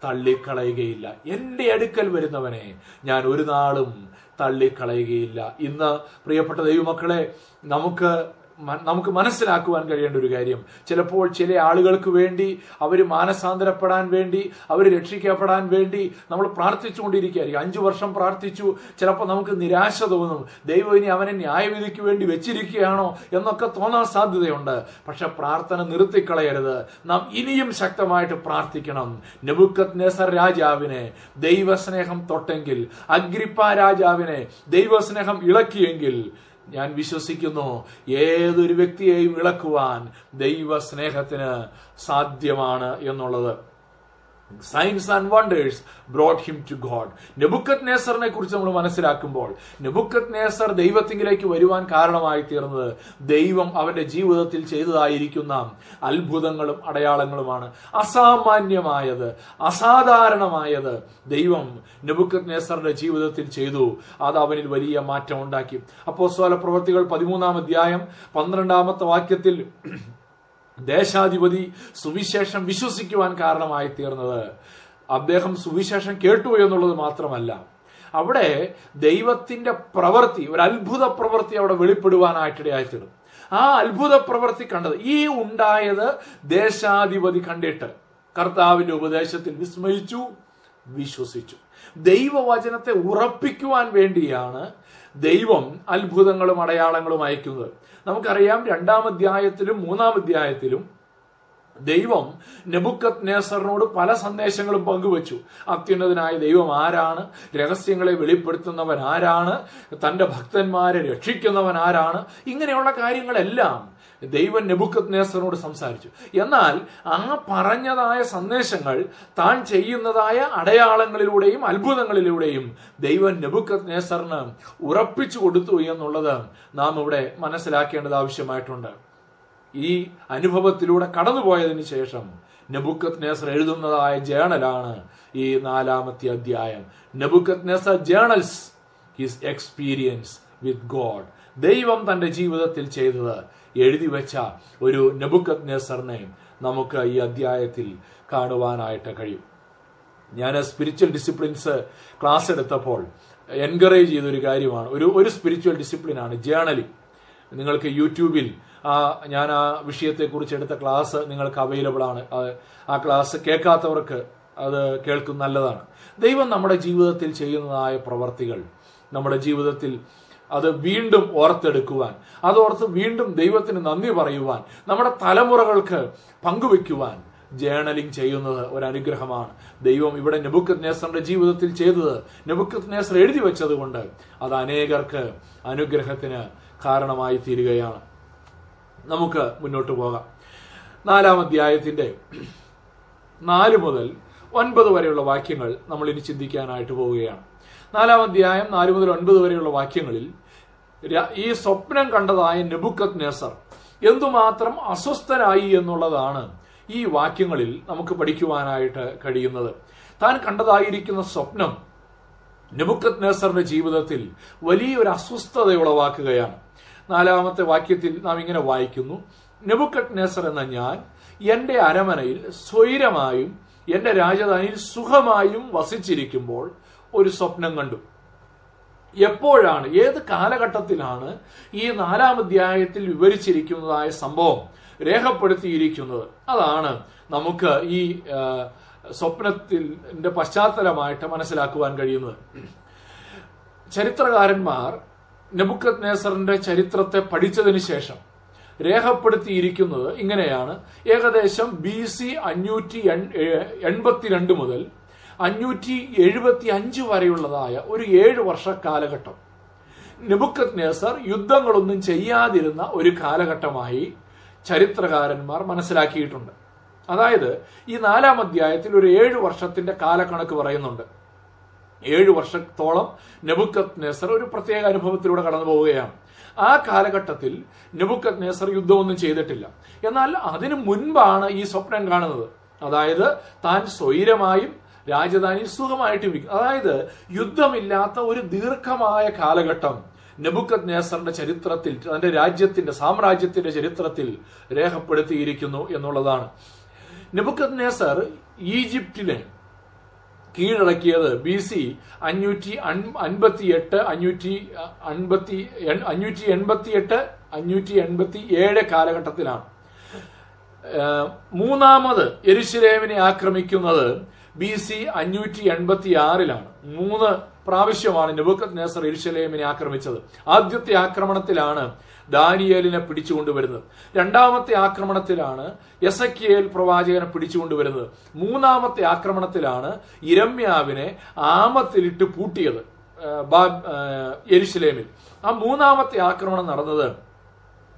തള്ളിക്കളയുകയില്ല. എന്റെ അടുക്കൽ വരുന്നവനെ ഞാൻ ഒരു നാളും തള്ളിക്കളയുകയില്ല. ഇന്ന് പ്രിയപ്പെട്ട ദൈവമക്കളെ നമുക്ക് നമുക്ക് മനസ്സിലാക്കുവാൻ കഴിയേണ്ട ഒരു കാര്യം. ചിലപ്പോൾ ചില ആളുകൾക്ക് വേണ്ടി അവർ മാനസാന്തരപ്പെടാൻ വേണ്ടി അവർ രക്ഷിക്കപ്പെടാൻ വേണ്ടി നമ്മൾ പ്രാർത്ഥിച്ചുകൊണ്ടിരിക്കുകയായിരിക്കും. അഞ്ചു വർഷം പ്രാർത്ഥിച്ചു ചിലപ്പോൾ നമുക്ക് നിരാശ തോന്നും. ദൈവം ഇനി അവനെ ന്യായവിധിക്ക് വേണ്ടി വെച്ചിരിക്കുകയാണോ എന്നൊക്കെ തോന്നാൻ സാധ്യതയുണ്ട്. പക്ഷെ പ്രാർത്ഥന നിർത്തിക്കളയരുത്. നാം ഇനിയും ശക്തമായിട്ട് പ്രാർത്ഥിക്കണം. നെബുക്കത് നെസർ രാജാവിനെ ദൈവസ്നേഹം തൊട്ടെങ്കിൽ അഗ്രിപ്പ രാജാവിനെ ദൈവസ്നേഹം ഇളക്കിയെങ്കിൽ ഞാൻ വിശ്വസിക്കുന്നു ഏതൊരു വ്യക്തിയെയും ഇളക്കുവാൻ ദൈവസ്നേഹത്തിന് സാധ്യമാണ് എന്നുള്ളത്. Signs and wonders brought him to God നെബുക്കത് നേസറിനെ കുറിച്ച് നമ്മൾ മനസ്സിലാക്കുമ്പോൾ നെബുക്കത് നേസർ ദൈവത്തിങ്കിലേക്ക് വരുവാൻ കാരണമായി തീർന്നത് ദൈവം അവന്റെ ജീവിതത്തിൽ ചെയ്തതായിരിക്കുന്ന അത്ഭുതങ്ങളും അടയാളങ്ങളുമാണ്. അസാമാന്യമായത് അസാധാരണമായത് ദൈവം നെബുക്കത് നേസറിന്റെ ജീവിതത്തിൽ ചെയ്തു. അത് അവനിൽ വലിയ മാറ്റം ഉണ്ടാക്കി അപ്പോ സ്വല പ്രവർത്തികൾ പതിമൂന്നാം അധ്യായം പന്ത്രണ്ടാമത്തെ വാക്യത്തിൽ ദേശാധിപതി സുവിശേഷം വിശ്വസിക്കുവാൻ കാരണമായി തീർന്നത്. അദ്ദേഹം സുവിശേഷം കേട്ടു എന്നുള്ളത് മാത്രമല്ല അവിടെ ദൈവത്തിന്റെ പ്രവൃത്തി ഒരു അത്ഭുത പ്രവൃത്തി അവിടെ വെളിപ്പെടുവാനായിട്ടിടയായി തീർന്നു ആ അത്ഭുത പ്രവൃത്തി കണ്ടത് ഈ ഉണ്ടായത് ദേശാധിപതി കണ്ടിട്ട്. കർത്താവിന്റെ ഉപദേശത്തിൽ വിസ്മയിച്ചു വിശ്വസിച്ചു. ദൈവവചനത്തെ ഉറപ്പിക്കുവാൻ വേണ്ടിയാണ് ദൈവം അത്ഭുതങ്ങളും അടയാളങ്ങളും അയക്കുന്നത്. നമുക്കറിയാം രണ്ടാം അധ്യായത്തിലും മൂന്നാം അധ്യായത്തിലും ദൈവം നെബുക്കത് നേസറിനോട് പല സന്ദേശങ്ങളും പങ്കുവച്ചു. അത്യുന്നതനായ ദൈവം ആരാണ്? രഹസ്യങ്ങളെ വെളിപ്പെടുത്തുന്നവൻ ആരാണ്? തന്റെ ഭക്തന്മാരെ രക്ഷിക്കുന്നവൻ ആരാണ്? ഇങ്ങനെയുള്ള കാര്യങ്ങളെല്ലാം ദൈവം നെബുക്കത് നേസറിനോട് സംസാരിച്ചു. എന്നാൽ ആ പറഞ്ഞതായ സന്ദേശങ്ങൾ താൻ ചെയ്യുന്നതായ അടയാളങ്ങളിലൂടെയും അത്ഭുതങ്ങളിലൂടെയും ദൈവം നെബുക്കത് നേസറിന് ഉറപ്പിച്ചു കൊടുത്തു എന്നുള്ളത് നാം ഇവിടെ മനസ്സിലാക്കേണ്ടത് ആവശ്യമായിട്ടുണ്ട്. ഈ അനുഭവത്തിലൂടെ കടന്നുപോയതിന് ശേഷം നെബുക്കത് നേസർ എഴുതുന്നതായ ജേണലാണ് ഈ നാലാമത്തെ അധ്യായം. Nebuchadnezzar journals his experience with God ദൈവം തന്റെ ജീവിതത്തിൽ ചെയ്തത് എഴുതി വെച്ച ഒരു നെബുക്കത് നെസറിനെ നമുക്ക് ഈ അധ്യായത്തിൽ കാണുവാനായിട്ട് കഴിയും. ഞാൻ സ്പിരിച്വൽ ഡിസിപ്ലിൻസ് ക്ലാസ് എടുത്തപ്പോൾ എൻകറേജ് ചെയ്തൊരു കാര്യമാണ്. ഒരു ഒരു സ്പിരിച്വൽ ഡിസിപ്ലിനാണ് ജേണലിംഗ് നിങ്ങൾക്ക് യൂട്യൂബിൽ ആ ഞാൻ ആ വിഷയത്തെക്കുറിച്ച് എടുത്ത ക്ലാസ് നിങ്ങൾക്ക് അവൈലബിൾ ആണ്. ആ ക്ലാസ് കേൾക്കാത്തവർക്ക് അത് കേൾക്കും നല്ലതാണ്. ദൈവം നമ്മുടെ ജീവിതത്തിൽ ചെയ്യുന്നതായ പ്രവർത്തികൾ നമ്മുടെ ജീവിതത്തിൽ അത് വീണ്ടും ഓർത്തെടുക്കുവാൻ അതോർത്ത് വീണ്ടും ദൈവത്തിന് നന്ദി പറയുവാൻ നമ്മുടെ തലമുറകൾക്ക് പങ്കുവെക്കുവാൻ ജേണലിംഗ് ചെയ്യുന്നത് ഒരു അനുഗ്രഹമാണ് ദൈവം ഇവിടെ നെബുക്കത് നേസറിന്റെ ജീവിതത്തിൽ ചെയ്തത് നെബുക്കത് നേസർ എഴുതി വെച്ചത് കൊണ്ട് അത് അനേകർക്ക് അനുഗ്രഹത്തിന് കാരണമായി തീരുകയാണ്. നമുക്ക് മുന്നോട്ട് പോകാം. നാലാം അധ്യായത്തിന്റെ നാല് മുതൽ ഒൻപത് വരെയുള്ള വാക്യങ്ങൾ നമ്മൾ ഇനി ചിന്തിക്കാനായിട്ട് പോവുകയാണ്. നാലാം അധ്യായം നാല് മുതൽ ഒൻപത് വരെയുള്ള വാക്യങ്ങളിൽ ഈ സ്വപ്നം കണ്ടതായ നെബുക്കത് നെസർ എന്തുമാത്രം അസ്വസ്ഥനായി എന്നുള്ളതാണ് ഈ വാക്യങ്ങളിൽ നമുക്ക് പഠിക്കുവാനായിട്ട് കഴിയുന്നത്. താൻ കണ്ടതായിരിക്കുന്ന സ്വപ്നം നെബുക്കത് നെസറിന്റെ ജീവിതത്തിൽ വലിയൊരു അസ്വസ്ഥത ഉളവാക്കുകയാണ് നാലാമത്തെ വാക്യത്തിൽ നാം ഇങ്ങനെ വായിക്കുന്നു നെബുക്കത് നെസർ എന്ന ഞാൻ എന്റെ അരമനയിൽ സ്വൈരമായും എന്റെ രാജധാനിയിൽ സുഖമായും വസിച്ചിരിക്കുമ്പോൾ ഒരു സ്വപ്നം കണ്ടു. എപ്പോഴാണ് ഏത് കാലഘട്ടത്തിലാണ് ഈ നാലാം അധ്യായത്തിൽ വിവരിച്ചിരിക്കുന്നതായ സംഭവം രേഖപ്പെടുത്തിയിരിക്കുന്നത്? അതാണ് നമുക്ക് ഈ സ്വപ്നത്തിന്റെ പശ്ചാത്തലമായിട്ട് മനസ്സിലാക്കുവാൻ കഴിയുന്നത്. ചരിത്രകാരന്മാർ നെബുക്കത് നേസറിന്റെ ചരിത്രത്തെ പഠിച്ചതിന് ശേഷം രേഖപ്പെടുത്തിയിരിക്കുന്നത് ഇങ്ങനെയാണ്. ഏകദേശം ബി സി അഞ്ഞൂറ്റി എൺപത്തിരണ്ട് മുതൽ അഞ്ഞൂറ്റി എഴുപത്തി അഞ്ച് വരെയുള്ളതായ ഒരു ഏഴ് വർഷ കാലഘട്ടം. നെബുക്കത് നേസർ യുദ്ധങ്ങളൊന്നും ചെയ്യാതിരുന്ന ഒരു കാലഘട്ടമായി ചരിത്രകാരന്മാർ മനസ്സിലാക്കിയിട്ടുണ്ട്. അതായത് ഈ നാലാം അധ്യായത്തിൽ ഒരു ഏഴ് വർഷത്തിന്റെ കാലക്കണക്ക് പറയുന്നുണ്ട്. ഏഴു വർഷത്തോളം നെബുക്കത് നേസർ ഒരു പ്രത്യേക അനുഭവത്തിലൂടെ കടന്നു പോവുകയാണ്. ആ കാലഘട്ടത്തിൽ നെബുക്കത് നേസർ യുദ്ധമൊന്നും ചെയ്തിട്ടില്ല. എന്നാൽ അതിനു മുൻപാണ് ഈ സ്വപ്നം കാണുന്നത്. അതായത് താൻ സ്വൈരമായും രാജധാനിയിൽ സുഖമായിട്ട് ഇരിക്കും. അതായത് യുദ്ധമില്ലാത്ത ഒരു ദീർഘമായ കാലഘട്ടം നെബുക്കത് നേസറിന്റെ ചരിത്രത്തിൽ തന്റെ രാജ്യത്തിന്റെ സാമ്രാജ്യത്തിന്റെ ചരിത്രത്തിൽ രേഖപ്പെടുത്തിയിരിക്കുന്നു എന്നുള്ളതാണ്. നെബുക്കത് നേസർ ഈജിപ്തിനെ കീഴടക്കിയത് ബി സി അഞ്ഞൂറ്റി അൻപത്തി എട്ട് അഞ്ഞൂറ്റി അൻപത്തി അഞ്ഞൂറ്റി എൺപത്തി എട്ട് അഞ്ഞൂറ്റി എൺപത്തി ഏഴ് കാലഘട്ടത്തിലാണ് മൂന്നാമത് എരുശലേമിനെ ആക്രമിക്കുന്നത് ബി സി അഞ്ഞൂറ്റി എൺപത്തി ആറിലാണ് മൂന്ന് പ്രാവശ്യമാണ് നെബുക്കത് നേസർ ഇരുഷലേമിനെ ആക്രമിച്ചത്. ആദ്യത്തെ ആക്രമണത്തിലാണ് ദാനിയേലിനെ പിടിച്ചുകൊണ്ടുവരുന്നത്. രണ്ടാമത്തെ ആക്രമണത്തിലാണ് എസക്കിയേൽ പ്രവാചകനെ പിടിച്ചുകൊണ്ടുവരുന്നത്. മൂന്നാമത്തെ ആക്രമണത്തിലാണ് ഇരമ്യാവിനെ ആമത്തിലിട്ട് പൂട്ടിയത് ഏഹ് ആ മൂന്നാമത്തെ ആക്രമണം നടന്നത്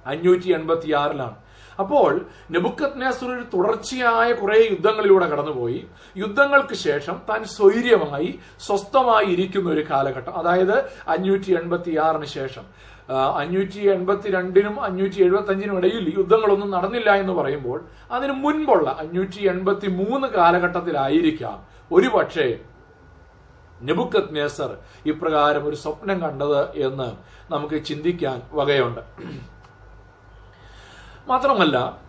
അഞ്ഞൂറ്റി എൺപത്തി ആറിലാണ് അപ്പോൾ നെബുക്കത് ഒരു തുടർച്ചയായ കുറേ യുദ്ധങ്ങളിലൂടെ കടന്നുപോയി. യുദ്ധങ്ങൾക്ക് ശേഷം താൻ സ്വൈര്യമായി സ്വസ്ഥമായി ഇരിക്കുന്ന ഒരു കാലഘട്ടം. അതായത് അഞ്ഞൂറ്റി എൺപത്തി ആറിന് ശേഷം. അഞ്ഞൂറ്റി എൺപത്തി രണ്ടിനും അഞ്ഞൂറ്റി എഴുപത്തി അഞ്ചിനും ഇടയിൽ യുദ്ധങ്ങളൊന്നും നടന്നില്ല എന്ന് പറയുമ്പോൾ അതിന് മുൻപുള്ള അഞ്ഞൂറ്റി എൺപത്തി മൂന്ന് കാലഘട്ടത്തിലായിരിക്കാം. ഒരു പക്ഷേ നെബുക്കത് നേസർ ഇപ്രകാരം ഒരു സ്വപ്നം കണ്ടത് എന്ന് നമുക്ക് ചിന്തിക്കാൻ വകയുണ്ട്. മാത്രമല്ല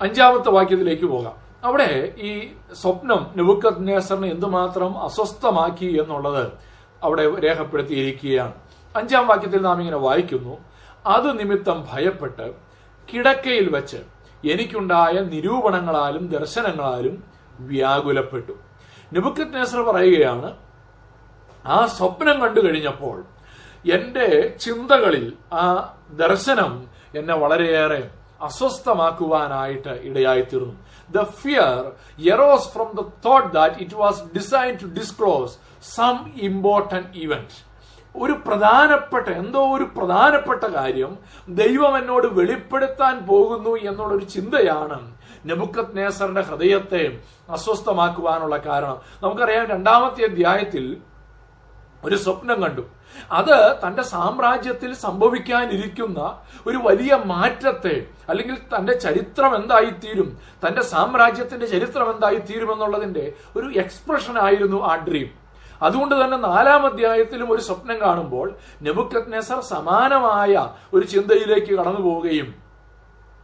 അഞ്ചാമത്തെ വാക്യത്തിലേക്ക് പോകാം. അവിടെ ഈ സ്വപ്നം നെബുക്കത് നേസറിനെ എന്തുമാത്രം അസ്വസ്ഥമാക്കി എന്നുള്ളത് അവിടെ രേഖപ്പെടുത്തിയിരിക്കുകയാണ്. അഞ്ചാം വാക്യത്തിൽ നാം ഇങ്ങനെ വായിക്കുന്നു അത് നിമിത്തം ഭയപ്പെട്ട് കിടക്കയിൽ വെച്ച് എനിക്കുണ്ടായ നിരൂപണങ്ങളാലും ദർശനങ്ങളാലും വ്യാകുലപ്പെട്ടു. നെബുക്കത് നേസർ പറയുകയാണ് ആ സ്വപ്നം കണ്ടു കഴിഞ്ഞപ്പോൾ എന്റെ ചിന്തകളിൽ ആ ദർശനം എന്നെ വളരെയേറെ അസ്വസ്ഥമാക്കുവാനായിട്ട് ഇടയായിത്തീർന്നു. The fear arose from the thought that it was design to disclose some important event ഒരു പ്രധാനപ്പെട്ട എന്തോ ഒരു പ്രധാനപ്പെട്ട കാര്യം ദൈവം എന്നോട് വെളിപ്പെടുത്താൻ പോകുന്നു എന്നുള്ളൊരു ചിന്തയാണ് നെബുക്കത് നേസറിന്റെ ഹൃദയത്തെ അസ്വസ്ഥമാക്കുവാനുള്ള കാരണം. നമുക്കറിയാം രണ്ടാമത്തെ അധ്യായത്തിൽ ഒരു സ്വപ്നം കണ്ടു. അത് തന്റെ സാമ്രാജ്യത്തിൽ സംഭവിക്കാനിരിക്കുന്ന ഒരു വലിയ മാറ്റത്തെ അല്ലെങ്കിൽ തന്റെ ചരിത്രം എന്തായിത്തീരും തന്റെ സാമ്രാജ്യത്തിന്റെ ചരിത്രം എന്തായിത്തീരും എന്നുള്ളതിന്റെ ഒരു എക്സ്പ്രഷൻ ആയിരുന്നു ആ ഡ്രീം അതുകൊണ്ട് തന്നെ നാലാം അധ്യായത്തിലും ഒരു സ്വപ്നം കാണുമ്പോൾ നെബുക്കത് നെസർ സമാനമായ ഒരു ചിന്തയിലേക്ക് കടന്നു പോവുകയും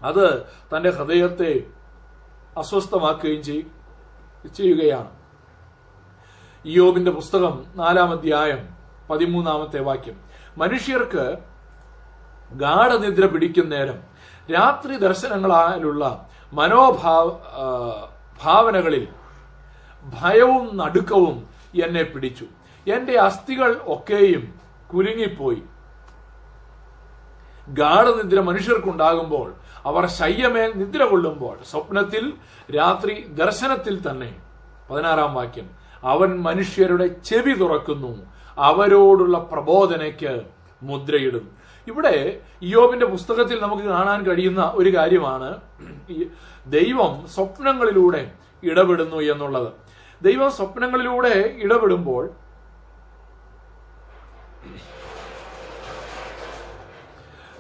അത് തന്റെ ഹൃദയത്തെ അസ്വസ്ഥമാക്കുകയും ചെയ്യുകയാണ്. ഇയോബിന്റെ പുസ്തകം നാലാം അധ്യായം പതിമൂന്നാമത്തെ വാക്യം. മനുഷ്യർക്ക് ഗാഠനിദ്ര പിടിക്കുന്ന നേരം രാത്രി ദർശനങ്ങളാലുള്ള മനോഭാവ ഭാവനകളിൽ ഭയവും നടുക്കവും എന്നെ പിടിച്ചു. എന്റെ അസ്ഥികൾ ഒക്കെയും കുലുങ്ങിപ്പോയി. ഗാഠനിദ്ര മനുഷ്യർക്കുണ്ടാകുമ്പോൾ അവർ ശയ്യമേൽ നിദ്ര കൊള്ളുമ്പോൾ സ്വപ്നത്തിൽ രാത്രി ദർശനത്തിൽ തന്നെ. പതിനാറാം വാക്യം. അവൻ മനുഷ്യരുടെ ചെവി തുറക്കുന്നു. അവരോടുള്ള പ്രബോധനയ്ക്ക് മുദ്രയിടും. ഇവിടെ യോബിന്റെ പുസ്തകത്തിൽ നമുക്ക് കാണാൻ കഴിയുന്ന ഒരു കാര്യമാണ് ദൈവം സ്വപ്നങ്ങളിലൂടെ ഇടപെടുന്നു എന്നുള്ളത്. ദൈവം സ്വപ്നങ്ങളിലൂടെ ഇടപെടുമ്പോൾ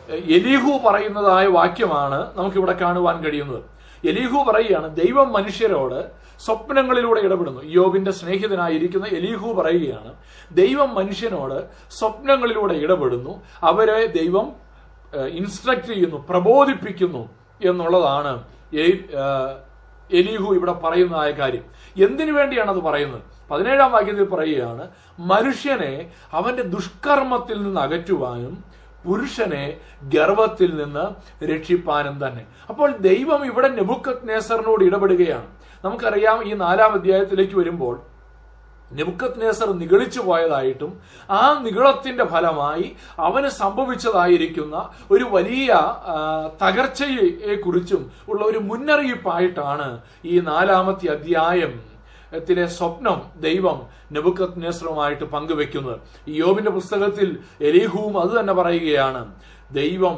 എലീഹു പറയുന്നതായ വാക്യമാണ് നമുക്കിവിടെ കാണുവാൻ കഴിയുന്നത്. എലീഹു പറയുകയാണ് ദൈവം മനുഷ്യരോട് സ്വപ്നങ്ങളിലൂടെ ഇടപെടുന്നു. യോബിന്റെ സ്നേഹിതനായിരിക്കുന്ന എലീഹു പറയുകയാണ് ദൈവം മനുഷ്യനോട് സ്വപ്നങ്ങളിലൂടെ ഇടപെടുന്നു അവരെ ദൈവം ഇൻസ്ട്രക്ട് ചെയ്യുന്നു പ്രബോധിപ്പിക്കുന്നു എന്നുള്ളതാണ് എലീഹു ഇവിടെ പറയുന്നതായ കാര്യം. എന്തിനു വേണ്ടിയാണ് അത് പറയുന്നത്? പതിനേഴാം വാക്യത്തിൽ പറയുകയാണ് മനുഷ്യനെ അവന്റെ ദുഷ്കർമ്മത്തിൽ നിന്ന് അകറ്റുവാനും പുരുഷനെ ഗർവത്തിൽ നിന്ന് രക്ഷിപ്പാനും തന്നെ. അപ്പോൾ ദൈവം ഇവിടെ നെബുക്കത് നേസറിനോട് ഇടപെടുകയാണ്. നമുക്കറിയാം ഈ നാലാം അധ്യായത്തിലേക്ക് വരുമ്പോൾ നെബുക്കത് നേസർ നിഗളിച്ചു പോയതായിട്ടും ആ നിഗളത്തിന്റെ ഫലമായി അവന് സംഭവിച്ചതായിരിക്കുന്ന ഒരു വലിയ തകർച്ചയെ കുറിച്ചും ഉള്ള ഒരു മുന്നറിയിപ്പായിട്ടാണ് ഈ നാലാമത്തെ അധ്യായം ത്തിലെ സ്വപ്നം ദൈവം നെബുക്കത് നേസറുമായിട്ട് പങ്കുവെക്കുന്നത്. യോബിന്റെ പുസ്തകത്തിൽ എലീഹുവും അത് തന്നെ പറയുകയാണ് ദൈവം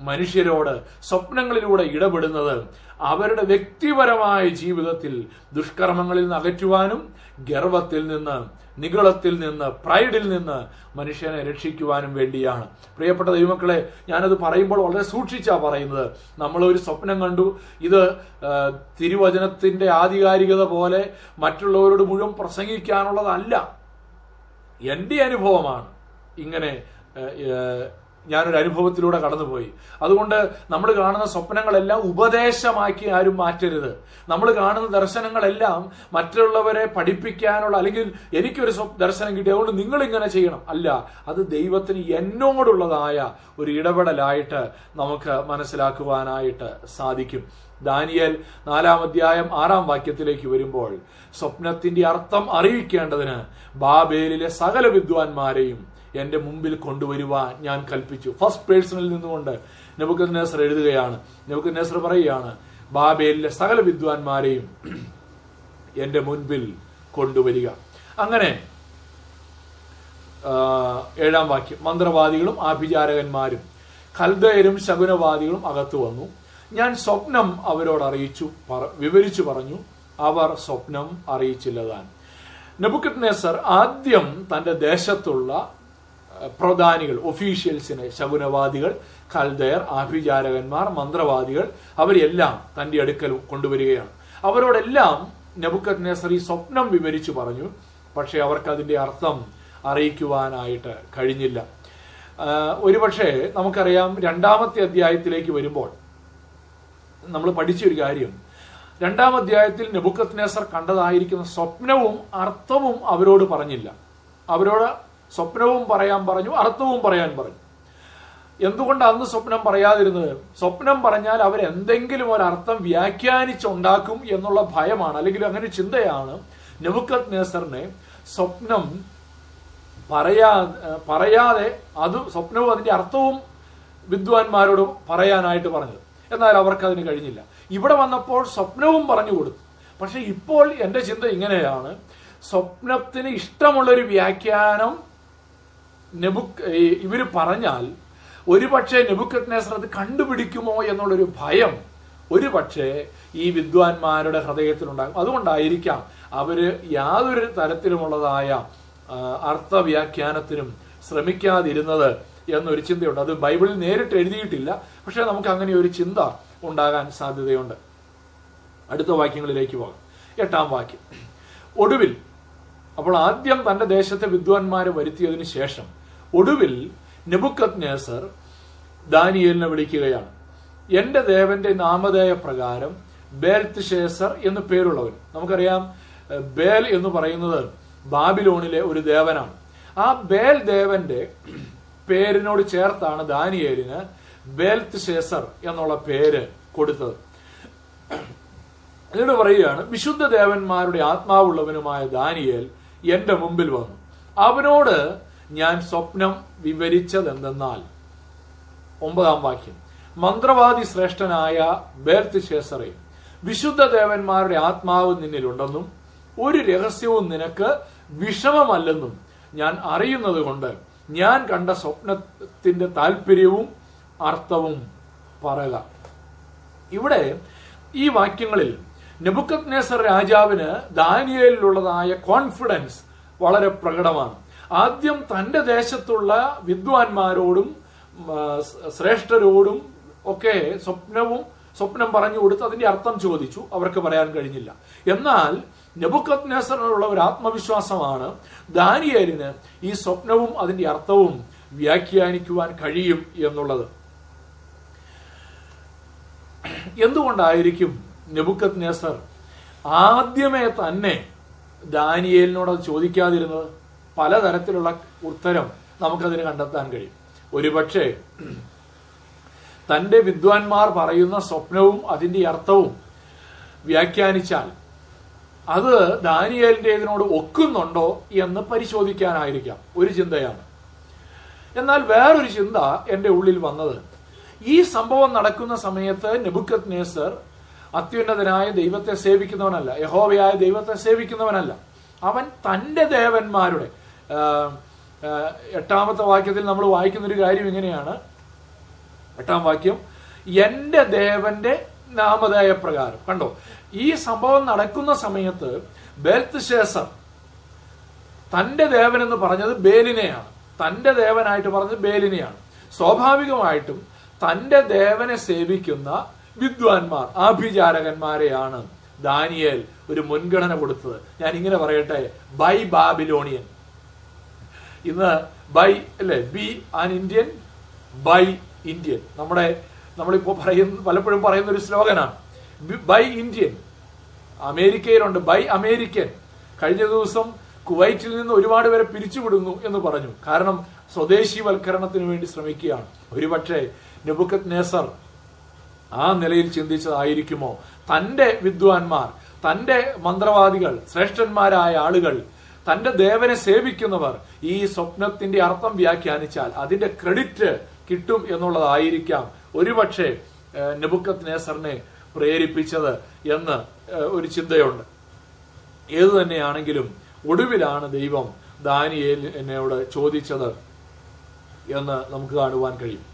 മനുഷ്യരോട് സ്വപ്നങ്ങളിലൂടെ ഇടപെടുന്നത് അവരുടെ വ്യക്തിപരമായ ജീവിതത്തിൽ ദുഷ്കർമ്മങ്ങളിൽ നിന്ന് അകറ്റുവാനും ഗർവത്തിൽ നിന്ന് നിഗളത്തിൽ നിന്ന് പ്രൈഡിൽ നിന്ന് മനുഷ്യനെ രക്ഷിക്കുവാനും വേണ്ടിയാണ്. പ്രിയപ്പെട്ട ദൈവമക്കളെ ഞാനത് പറയുമ്പോൾ വളരെ സൂക്ഷിച്ചാ പറയുന്നത്. നമ്മൾ ഒരു സ്വപ്നം കണ്ടു. ഇത് തിരുവചനത്തിന്റെ ആധികാരികത പോലെ മറ്റുള്ളവരോട് മുഴുവൻ പ്രസംഗിക്കാനുള്ളതല്ല. എന്റെ അനുഭവമാണ് ഇങ്ങനെ ഞാനൊരു അനുഭവത്തിലൂടെ കടന്നുപോയി. അതുകൊണ്ട് നമ്മൾ കാണുന്ന സ്വപ്നങ്ങളെല്ലാം ഉപദേശമാക്കി ആരും മാറ്റരുത്. നമ്മൾ കാണുന്ന ദർശനങ്ങളെല്ലാം മറ്റുള്ളവരെ പഠിപ്പിക്കാനുള്ള അല്ലെങ്കിൽ എനിക്കൊരു ദർശനം കിട്ടി അതുകൊണ്ട് നിങ്ങൾ ഇങ്ങനെ ചെയ്യണം. അല്ല അത് ദൈവത്തിന് എന്നോടുള്ളതായ ഒരു ഇടപെടലായിട്ട് നമുക്ക് മനസ്സിലാക്കുവാനായിട്ട് സാധിക്കും. ദാനിയൽ നാലാം അധ്യായം ആറാം വാക്യത്തിലേക്ക് വരുമ്പോൾ സ്വപ്നത്തിന്റെ അർത്ഥം അറിയിക്കേണ്ടതിന് ബാബേലിലെ സകല വിദ്വാൻമാരെയും എന്റെ മുമ്പിൽ കൊണ്ടുവരുവാൻ ഞാൻ കൽപ്പിച്ചു. ഫസ്റ്റ് പേഴ്സണിൽ നിന്നുകൊണ്ട് നെബുക്കത് നേസർ എഴുതുകയാണ്. നെബുക്കത് നേസർ പറയുകയാണ് ബാബേലിലെ സകല വിദ്വാൻമാരെയും എന്റെ മുൻപിൽ കൊണ്ടുവരിക. അങ്ങനെ ഏഴാം വാക്യം. മന്ത്രവാദികളും ആഭിചാരകന്മാരും കൽദയരും ശകുനവാദികളും അകത്തു വന്നു. ഞാൻ സ്വപ്നം അവരോട് അറിയിച്ചു വിവരിച്ചു പറഞ്ഞു. അവർ സ്വപ്നം അറിയിച്ചില്ലതാൻ. നെബുക്കത് നെസർ ആദ്യം തന്റെ ദേശത്തുള്ള പ്രധാനികൾ ഒഫീഷ്യൽസിനെ ശകുനവാദികൾ കൽദയർ ആഭിചാരകന്മാർ മന്ത്രവാദികൾ അവരെല്ലാം തന്റെ അടുക്കൽ കൊണ്ടുവരികയാണ്. അവരോടെല്ലാം നബുക്കത് നെസർ ഈ സ്വപ്നം വിവരിച്ചു പറഞ്ഞു പക്ഷെ അവർക്ക് അതിന്റെ അർത്ഥം അറിയിക്കുവാനായിട്ട് കഴിഞ്ഞില്ല. ഒരുപക്ഷെ നമുക്കറിയാം രണ്ടാമത്തെ അധ്യായത്തിലേക്ക് വരുമ്പോൾ നമ്മൾ പഠിച്ച ഒരു കാര്യം. രണ്ടാം അധ്യായത്തിൽ നെബുക്കത് നെസർ കണ്ടതായിരിക്കുന്ന സ്വപ്നവും അർത്ഥവും അവരോട് പറഞ്ഞില്ല. അവരോട് സ്വപ്നവും പറയാൻ പറഞ്ഞു അർത്ഥവും പറയാൻ പറഞ്ഞു. എന്തുകൊണ്ട് അന്ന് സ്വപ്നം പറയാതിരുന്നത്? സ്വപ്നം പറഞ്ഞാൽ അവരെന്തെങ്കിലും ഒരർത്ഥം വ്യാഖ്യാനിച്ചുണ്ടാക്കും എന്നുള്ള ഭയമാണ്. അല്ലെങ്കിൽ അങ്ങനെ ചിന്തയാണ് നെബുക്കത് നേസറിനെ സ്വപ്നം പറയാ പറയാതെ അത് സ്വപ്നവും അതിന്റെ അർത്ഥവും വിദ്വാൻമാരോട് പറയാനായിട്ട് പറഞ്ഞത്. എന്നാൽ അവർക്ക് അതിന് കഴിഞ്ഞില്ല. ഇവിടെ വന്നപ്പോൾ സ്വപ്നവും പറഞ്ഞു കൊടുത്തു. പക്ഷെ ഇപ്പോൾ എന്റെ ചിന്ത ഇങ്ങനെയാണ്. സ്വപ്നത്തിന് ഇഷ്ടമുള്ളൊരു വ്യാഖ്യാനം നെബുക്ക് ഇവർ പറഞ്ഞാൽ ഒരുപക്ഷെ നെബുക്കത്നേസർ അത് കണ്ടുപിടിക്കുമോ എന്നുള്ളൊരു ഭയം ഒരുപക്ഷെ ഈ വിദ്വാൻമാരുടെ ഹൃദയത്തിലുണ്ടാകും. അതുകൊണ്ടായിരിക്കാം അവർ യാതൊരു തരത്തിലുമുള്ളതായ അർത്ഥവ്യാഖ്യാനത്തിനും ശ്രമിക്കാതിരുന്നത് എന്നൊരു ചിന്തയുണ്ട്. അത് ബൈബിളിൽ നേരിട്ട് എഴുതിയിട്ടില്ല. പക്ഷെ നമുക്ക് അങ്ങനെ ഒരു ചിന്ത ഉണ്ടാകാൻ സാധ്യതയുണ്ട്. അടുത്ത വാക്യങ്ങളിലേക്ക് പോകാം. എട്ടാം വാക്യം. ഒടുവിൽ അപ്പോൾ ആദ്യം തന്റെ ദേശത്തെ വിദ്വാൻമാരെ വരുത്തിയതിനു ശേഷം ഒടുവിൽ നെബുക്കത് നേസർ ദാനിയേലിനെ വിളിക്കുകയാണ്. എന്റെ ദേവന്റെ നാമധേയ പ്രകാരം ബേൽത്ത് ഷേസർ എന്ന് പേരുള്ളവൻ. നമുക്കറിയാം ബേൽ എന്ന് പറയുന്നത് ബാബിലോണിലെ ഒരു ദേവനാണ്. ആ ബേൽ ദേവന്റെ പേരിനോട് ചേർത്താണ് ദാനിയേലിന് ബേൽത്ത് ഷേസർ എന്നുള്ള പേര് കൊടുത്തത്. എന്നിട്ട് പറയുകയാണ് വിശുദ്ധ ദേവന്മാരുടെ ആത്മാവുള്ളവനുമായ ദാനിയേൽ എന്റെ മുമ്പിൽ വന്നു. അവനോട് ഞാൻ സ്വപ്നം വിവരിച്ചതെന്തെന്നാൽ ഒമ്പതാം വാക്യം. മന്ത്രവാദി ശ്രേഷ്ഠനായ ബേർത്ത് ശേസറെ വിശുദ്ധ ദേവന്മാരുടെ ആത്മാവ് നിന്നിലുണ്ടെന്നും ഒരു രഹസ്യവും നിനക്ക് വിഷമമല്ലെന്നും ഞാൻ അറിയുന്നത് കൊണ്ട് ഞാൻ കണ്ട സ്വപ്നത്തിന്റെ താല്പര്യവും അർത്ഥവും പറയുക ഇവിടെ ഈ വാക്യങ്ങളിൽ നെബുക്കത് നേസർ രാജാവിന് ദാനിയലിലുള്ളതായ കോൺഫിഡൻസ് വളരെ പ്രകടമാണ്. ആദ്യം തന്റെ ദേശത്തുള്ള വിദ്വാൻമാരോടും ശ്രേഷ്ഠരോടും ഒക്കെ സ്വപ്നവും സ്വപ്നം പറഞ്ഞു കൊടുത്ത് അതിന്റെ അർത്ഥം ചോദിച്ചു. അവർക്ക് പറയാൻ കഴിഞ്ഞില്ല. എന്നാൽ നെബുക്കത് നെസറിനുള്ള ഒരു ആത്മവിശ്വാസമാണ് ദാനിയേലിന് ഈ സ്വപ്നവും അതിന്റെ അർത്ഥവും വ്യാഖ്യാനിക്കുവാൻ കഴിയും എന്നുള്ളത്. എന്തുകൊണ്ടായിരിക്കും നെബുക്കത് നെസർ ആദ്യമേ തന്നെ ദാനിയേലിനോട് അത് ചോദിക്കാതിരുന്നത്? പലതരത്തിലുള്ള ഉത്തരം നമുക്കതിന് കണ്ടെത്താൻ കഴിയും. ഒരുപക്ഷെ തന്റെ വിദ്വാൻമാർ പറയുന്ന സ്വപ്നവും അതിന്റെ അർത്ഥവും വ്യാഖ്യാനിച്ചാൽ അത് ദാനിയേലിന്റെതിനോട് ഒക്കുന്നുണ്ടോ എന്ന് പരിശോധിക്കാനായിരിക്കാം. ഒരു ചിന്തയാണ്. എന്നാൽ വേറൊരു ചിന്ത എന്റെ ഉള്ളിൽ വന്നത്. ഈ സംഭവം നടക്കുന്ന സമയത്ത് നെബുക്കത് നേസർ അത്യുന്നതനായ ദൈവത്തെ സേവിക്കുന്നവനല്ല. യഹോവയായ ദൈവത്തെ സേവിക്കുന്നവനല്ല. അവൻ തന്റെ ദേവന്മാരുടെ എട്ടാമത്തെ വാക്യത്തിൽ നമ്മൾ വായിക്കുന്ന ഒരു കാര്യം ഇങ്ങനെയാണ്. എട്ടാം വാക്യം എന്റെ ദേവന്റെ നാമധേയ പ്രകാരം. കണ്ടോ? ഈ സംഭവം നടക്കുന്ന സമയത്ത് ബെൽത്ത് ശേസർ തന്റെ ദേവൻ എന്ന് പറഞ്ഞത് ബേലിനെയാണ്. തന്റെ ദേവനായിട്ട് പറഞ്ഞത് ബേലിനെയാണ്. സ്വാഭാവികമായിട്ടും തന്റെ ദേവനെ സേവിക്കുന്ന വിദ്വാൻമാർ ആഭിചാരകന്മാരെയാണ് ദാനിയേൽ ഒരു മുൻഗണന കൊടുത്തത്. ഞാൻ ഇങ്ങനെ പറയട്ടെ ബൈ ബാബിലോണിയൻ ഇന്ന് ബൈ അല്ലെ be an Indian buy Indian. നമ്മുടെ നമ്മളിപ്പോൾ പറയുന്ന പലപ്പോഴും പറയുന്ന ഒരു സ്ലോഗനാണ്. Buy Indian. അമേരിക്കയിലുണ്ട് buy American. കഴിഞ്ഞ ദിവസം കുവൈറ്റിൽ നിന്ന് ഒരുപാട് പേരെ പിരിച്ചുവിടുന്നു എന്ന് പറഞ്ഞു. കാരണം സ്വദേശിവൽക്കരണത്തിന് വേണ്ടി ശ്രമിക്കുകയാണ്. ഒരുപക്ഷെ നെബുക്കത് നേസർ ആ നിലയിൽ ചിന്തിച്ചതായിരിക്കുമോ? തന്റെ വിദ്വാൻമാർ തന്റെ മന്ത്രവാദികൾ ശ്രേഷ്ഠന്മാരായ ആളുകൾ തന്റെ ദേവനെ സേവിക്കുന്നവർ ഈ സ്വപ്നത്തിന്റെ അർത്ഥം വ്യാഖ്യാനിച്ചാൽ അതിന്റെ ക്രെഡിറ്റ് കിട്ടും എന്നുള്ളതായിരിക്കാം. ഒരുപക്ഷെ നെബുക്കത്ത് നേസറിനെ പ്രേരിപ്പിച്ചത് എന്ന് ഒരു ചിന്തയുണ്ട്. ഏതു തന്നെയാണെങ്കിലും ഒടുവിലാണ് ദൈവം ദാനിയേൽ എന്നോട് ചോദിച്ചത് എന്ന് നമുക്ക് കാണുവാൻ കഴിയും.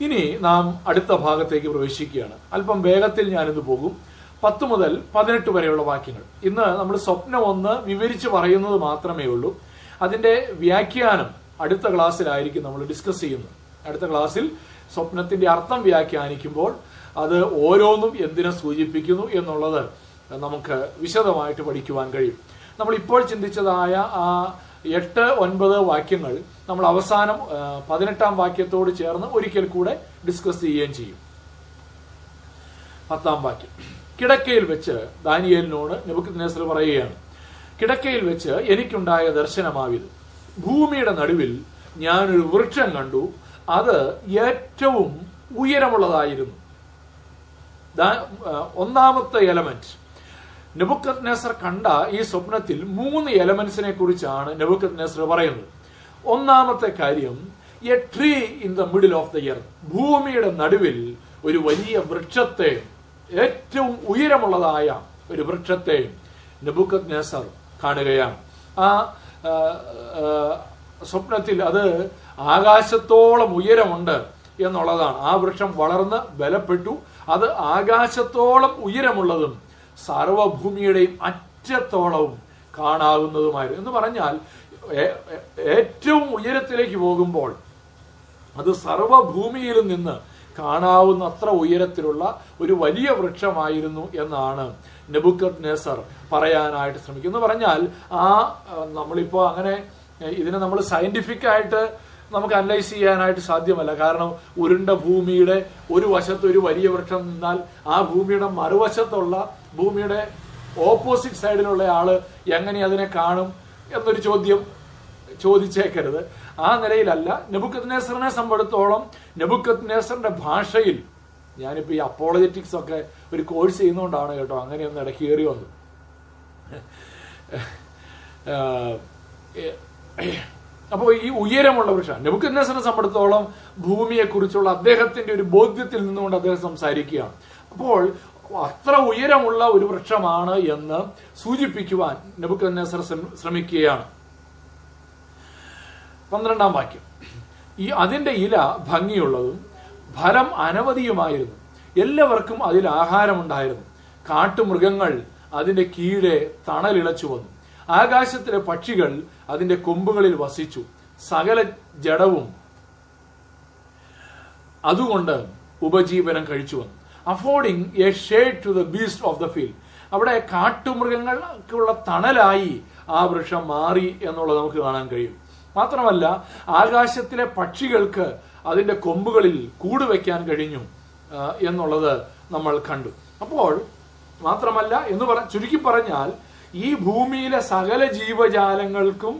ഇനി നാം അടുത്ത ഭാഗത്തേക്ക് പ്രവേശിക്കുകയാണ്. അല്പം വേഗത്തിൽ ഞാനിന്ന് പോകും. പത്ത് മുതൽ പതിനെട്ട് വരെയുള്ള വാക്യങ്ങൾ. ഇന്ന് നമ്മൾ സ്വപ്നം ഒന്ന് വിവരിച്ച് പറയുന്നത് മാത്രമേ ഉള്ളൂ. അതിന്റെ വ്യാഖ്യാനം അടുത്ത ക്ലാസ്സിലായിരിക്കും നമ്മൾ ഡിസ്കസ് ചെയ്യുന്നത്. അടുത്ത ക്ലാസ്സിൽ സ്വപ്നത്തിന്റെ അർത്ഥം വ്യാഖ്യാനിക്കുമ്പോൾ അത് ഓരോന്നും എന്തിനെ സൂചിപ്പിക്കുന്നു എന്നുള്ളത് നമുക്ക് വിശദമായിട്ട് പഠിക്കുവാൻ കഴിയും. നമ്മൾ ഇപ്പോൾ ചിന്തിച്ചതായ ആ എട്ട് ഒൻപത് വാക്യങ്ങൾ നമ്മൾ അവസാനം പതിനെട്ടാം വാക്യത്തോട് ചേർന്ന് ഒരിക്കൽ കൂടെ ഡിസ്കസ് ചെയ്യുകയും ചെയ്യും. പത്താം വാക്യം. കിടക്കയിൽ വെച്ച് ദാനിയേലിനോട് നെബുക്കദ്നേസർ പറയുകയാണ് കിടക്കയിൽ വെച്ച് എനിക്കുണ്ടായ ദർശനമാവിത് ഭൂമിയുടെ നടുവിൽ ഞാനൊരു വൃക്ഷം കണ്ടു അത് ഏറ്റവും ഉയരമുള്ളതായിരുന്നു. ഒന്നാമത്തെ എലമെന്റ് നെബുക്കത് നെസർ കണ്ട ഈ സ്വപ്നത്തിൽ മൂന്ന് എലമെന്റ്സിനെ കുറിച്ചാണ് നെബുക്കത് നെസർ പറയുന്നത്. ഒന്നാമത്തെ കാര്യം a tree in the middle of the year ഭൂമിയുടെ നടുവിൽ ഒരു വലിയ വൃക്ഷത്തെ ഏറ്റവും ഉയരമുള്ളതായ ഒരു വൃക്ഷത്തെ നബുക്കത് നെസർ കാണുകയാണ്. ആ സ്വപ്നത്തിൽ അത് ആകാശത്തോളം ഉയരമുണ്ട് എന്നുള്ളതാണ്. ആ വൃക്ഷം വളർന്ന് ബലപ്പെട്ടു. അത് ആകാശത്തോളം ഉയരമുള്ളതും സർവഭൂമിയുടെയും അറ്റത്തോളവും കാണാവുന്നതുമായിരുന്നു. എന്ന് പറഞ്ഞാൽ ഏറ്റവും ഉയരത്തിലേക്ക് പോകുമ്പോൾ അത് സർവഭൂമിയിൽ നിന്ന് കാണാവുന്ന അത്ര ഉയരത്തിലുള്ള ഒരു വലിയ വൃക്ഷമായിരുന്നു എന്നാണ് നെബുക്കത് നെസർ പറയാനായിട്ട് ശ്രമിക്കുന്നു പറഞ്ഞാൽ ആ ആ, നമ്മളിപ്പോ അങ്ങനെ ഇതിനെ നമ്മൾ സയന്റിഫിക് ആയിട്ട് നമുക്ക് അനലൈസ് ചെയ്യാനായിട്ട് സാധ്യമല്ല. കാരണം ഉരുണ്ട ഭൂമിയുടെ ഒരു വശത്ത് ഒരു വലിയ വൃക്ഷം നിന്നാൽ ആ ഭൂമിയുടെ മറുവശത്തുള്ള ഭൂമിയുടെ ഓപ്പോസിറ്റ് സൈഡിലുള്ള ആൾ എങ്ങനെ അതിനെ കാണും എന്നൊരു ചോദ്യം ചോദിച്ചേക്കരുത്. ആ നിലയിലല്ല. നെബുക്കത്ത് നേസറിനെ സംബന്ധിച്ചിടത്തോളം നെബുക്കത്ത് നേസറിന്റെ ഭാഷയിൽ ഞാനിപ്പോ ഈ അപ്പോളജറ്റിക്സ് ഒക്കെ ഒരു കോഴ്സ് ചെയ്യുന്നതുകൊണ്ടാണ് കേട്ടോ അങ്ങനെയൊന്ന് ഇടയ്ക്ക് കയറി വന്നു അപ്പോൾ ഈ ഉയരമുള്ള വൃക്ഷം നെബുക്കത്ത് നേസറിനെ സംബന്ധിച്ചിടത്തോളം ഭൂമിയെ കുറിച്ചുള്ള അദ്ദേഹത്തിന്റെ ഒരു ബോധ്യത്തിൽ നിന്നുകൊണ്ട് അദ്ദേഹം സംസാരിക്കുകയാണ്. അപ്പോൾ അത്ര ഉയരമുള്ള ഒരു വൃക്ഷമാണ് എന്ന് സൂചിപ്പിക്കുവാൻ നെബുക്കത്ത് നേസർ ശ്രമിക്കുകയാണ്. പന്ത്രണ്ടാം വാക്യം. ഈ അതിന്റെ ഇല ഭംഗിയുള്ളതും ഫലം അനവധിയുമായിരുന്നു. എല്ലാവർക്കും അതിൽ ആഹാരമുണ്ടായിരുന്നു. കാട്ടുമൃഗങ്ങൾ അതിന്റെ കീഴെ തണലിളച്ചു വന്നു. ആകാശത്തിലെ പക്ഷികൾ അതിന്റെ കൊമ്പുകളിൽ വസിച്ചു. സകല ജഡവും അതുകൊണ്ട് ഉപജീവനം കഴിച്ചു വന്നു. Affording a shade to the beast of the field അവിടെ കാട്ടുമൃഗങ്ങൾക്കുള്ള തണലായി ആ വൃക്ഷം മാറി എന്നുള്ളത് നമുക്ക് കാണാൻ കഴിയും. മാത്രമല്ല ആകാശത്തിലെ പക്ഷികൾക്ക് അതിന്റെ കൊമ്പുകളിൽ കൂട് വയ്ക്കാൻ കഴിഞ്ഞു എന്നുള്ളത് നമ്മൾ കണ്ടു. അപ്പോൾ മാത്രമല്ല എന്ന് പറ ചുരുക്കി പറഞ്ഞാൽ ഈ ഭൂമിയിലെ സകല ജീവജാലങ്ങൾക്കും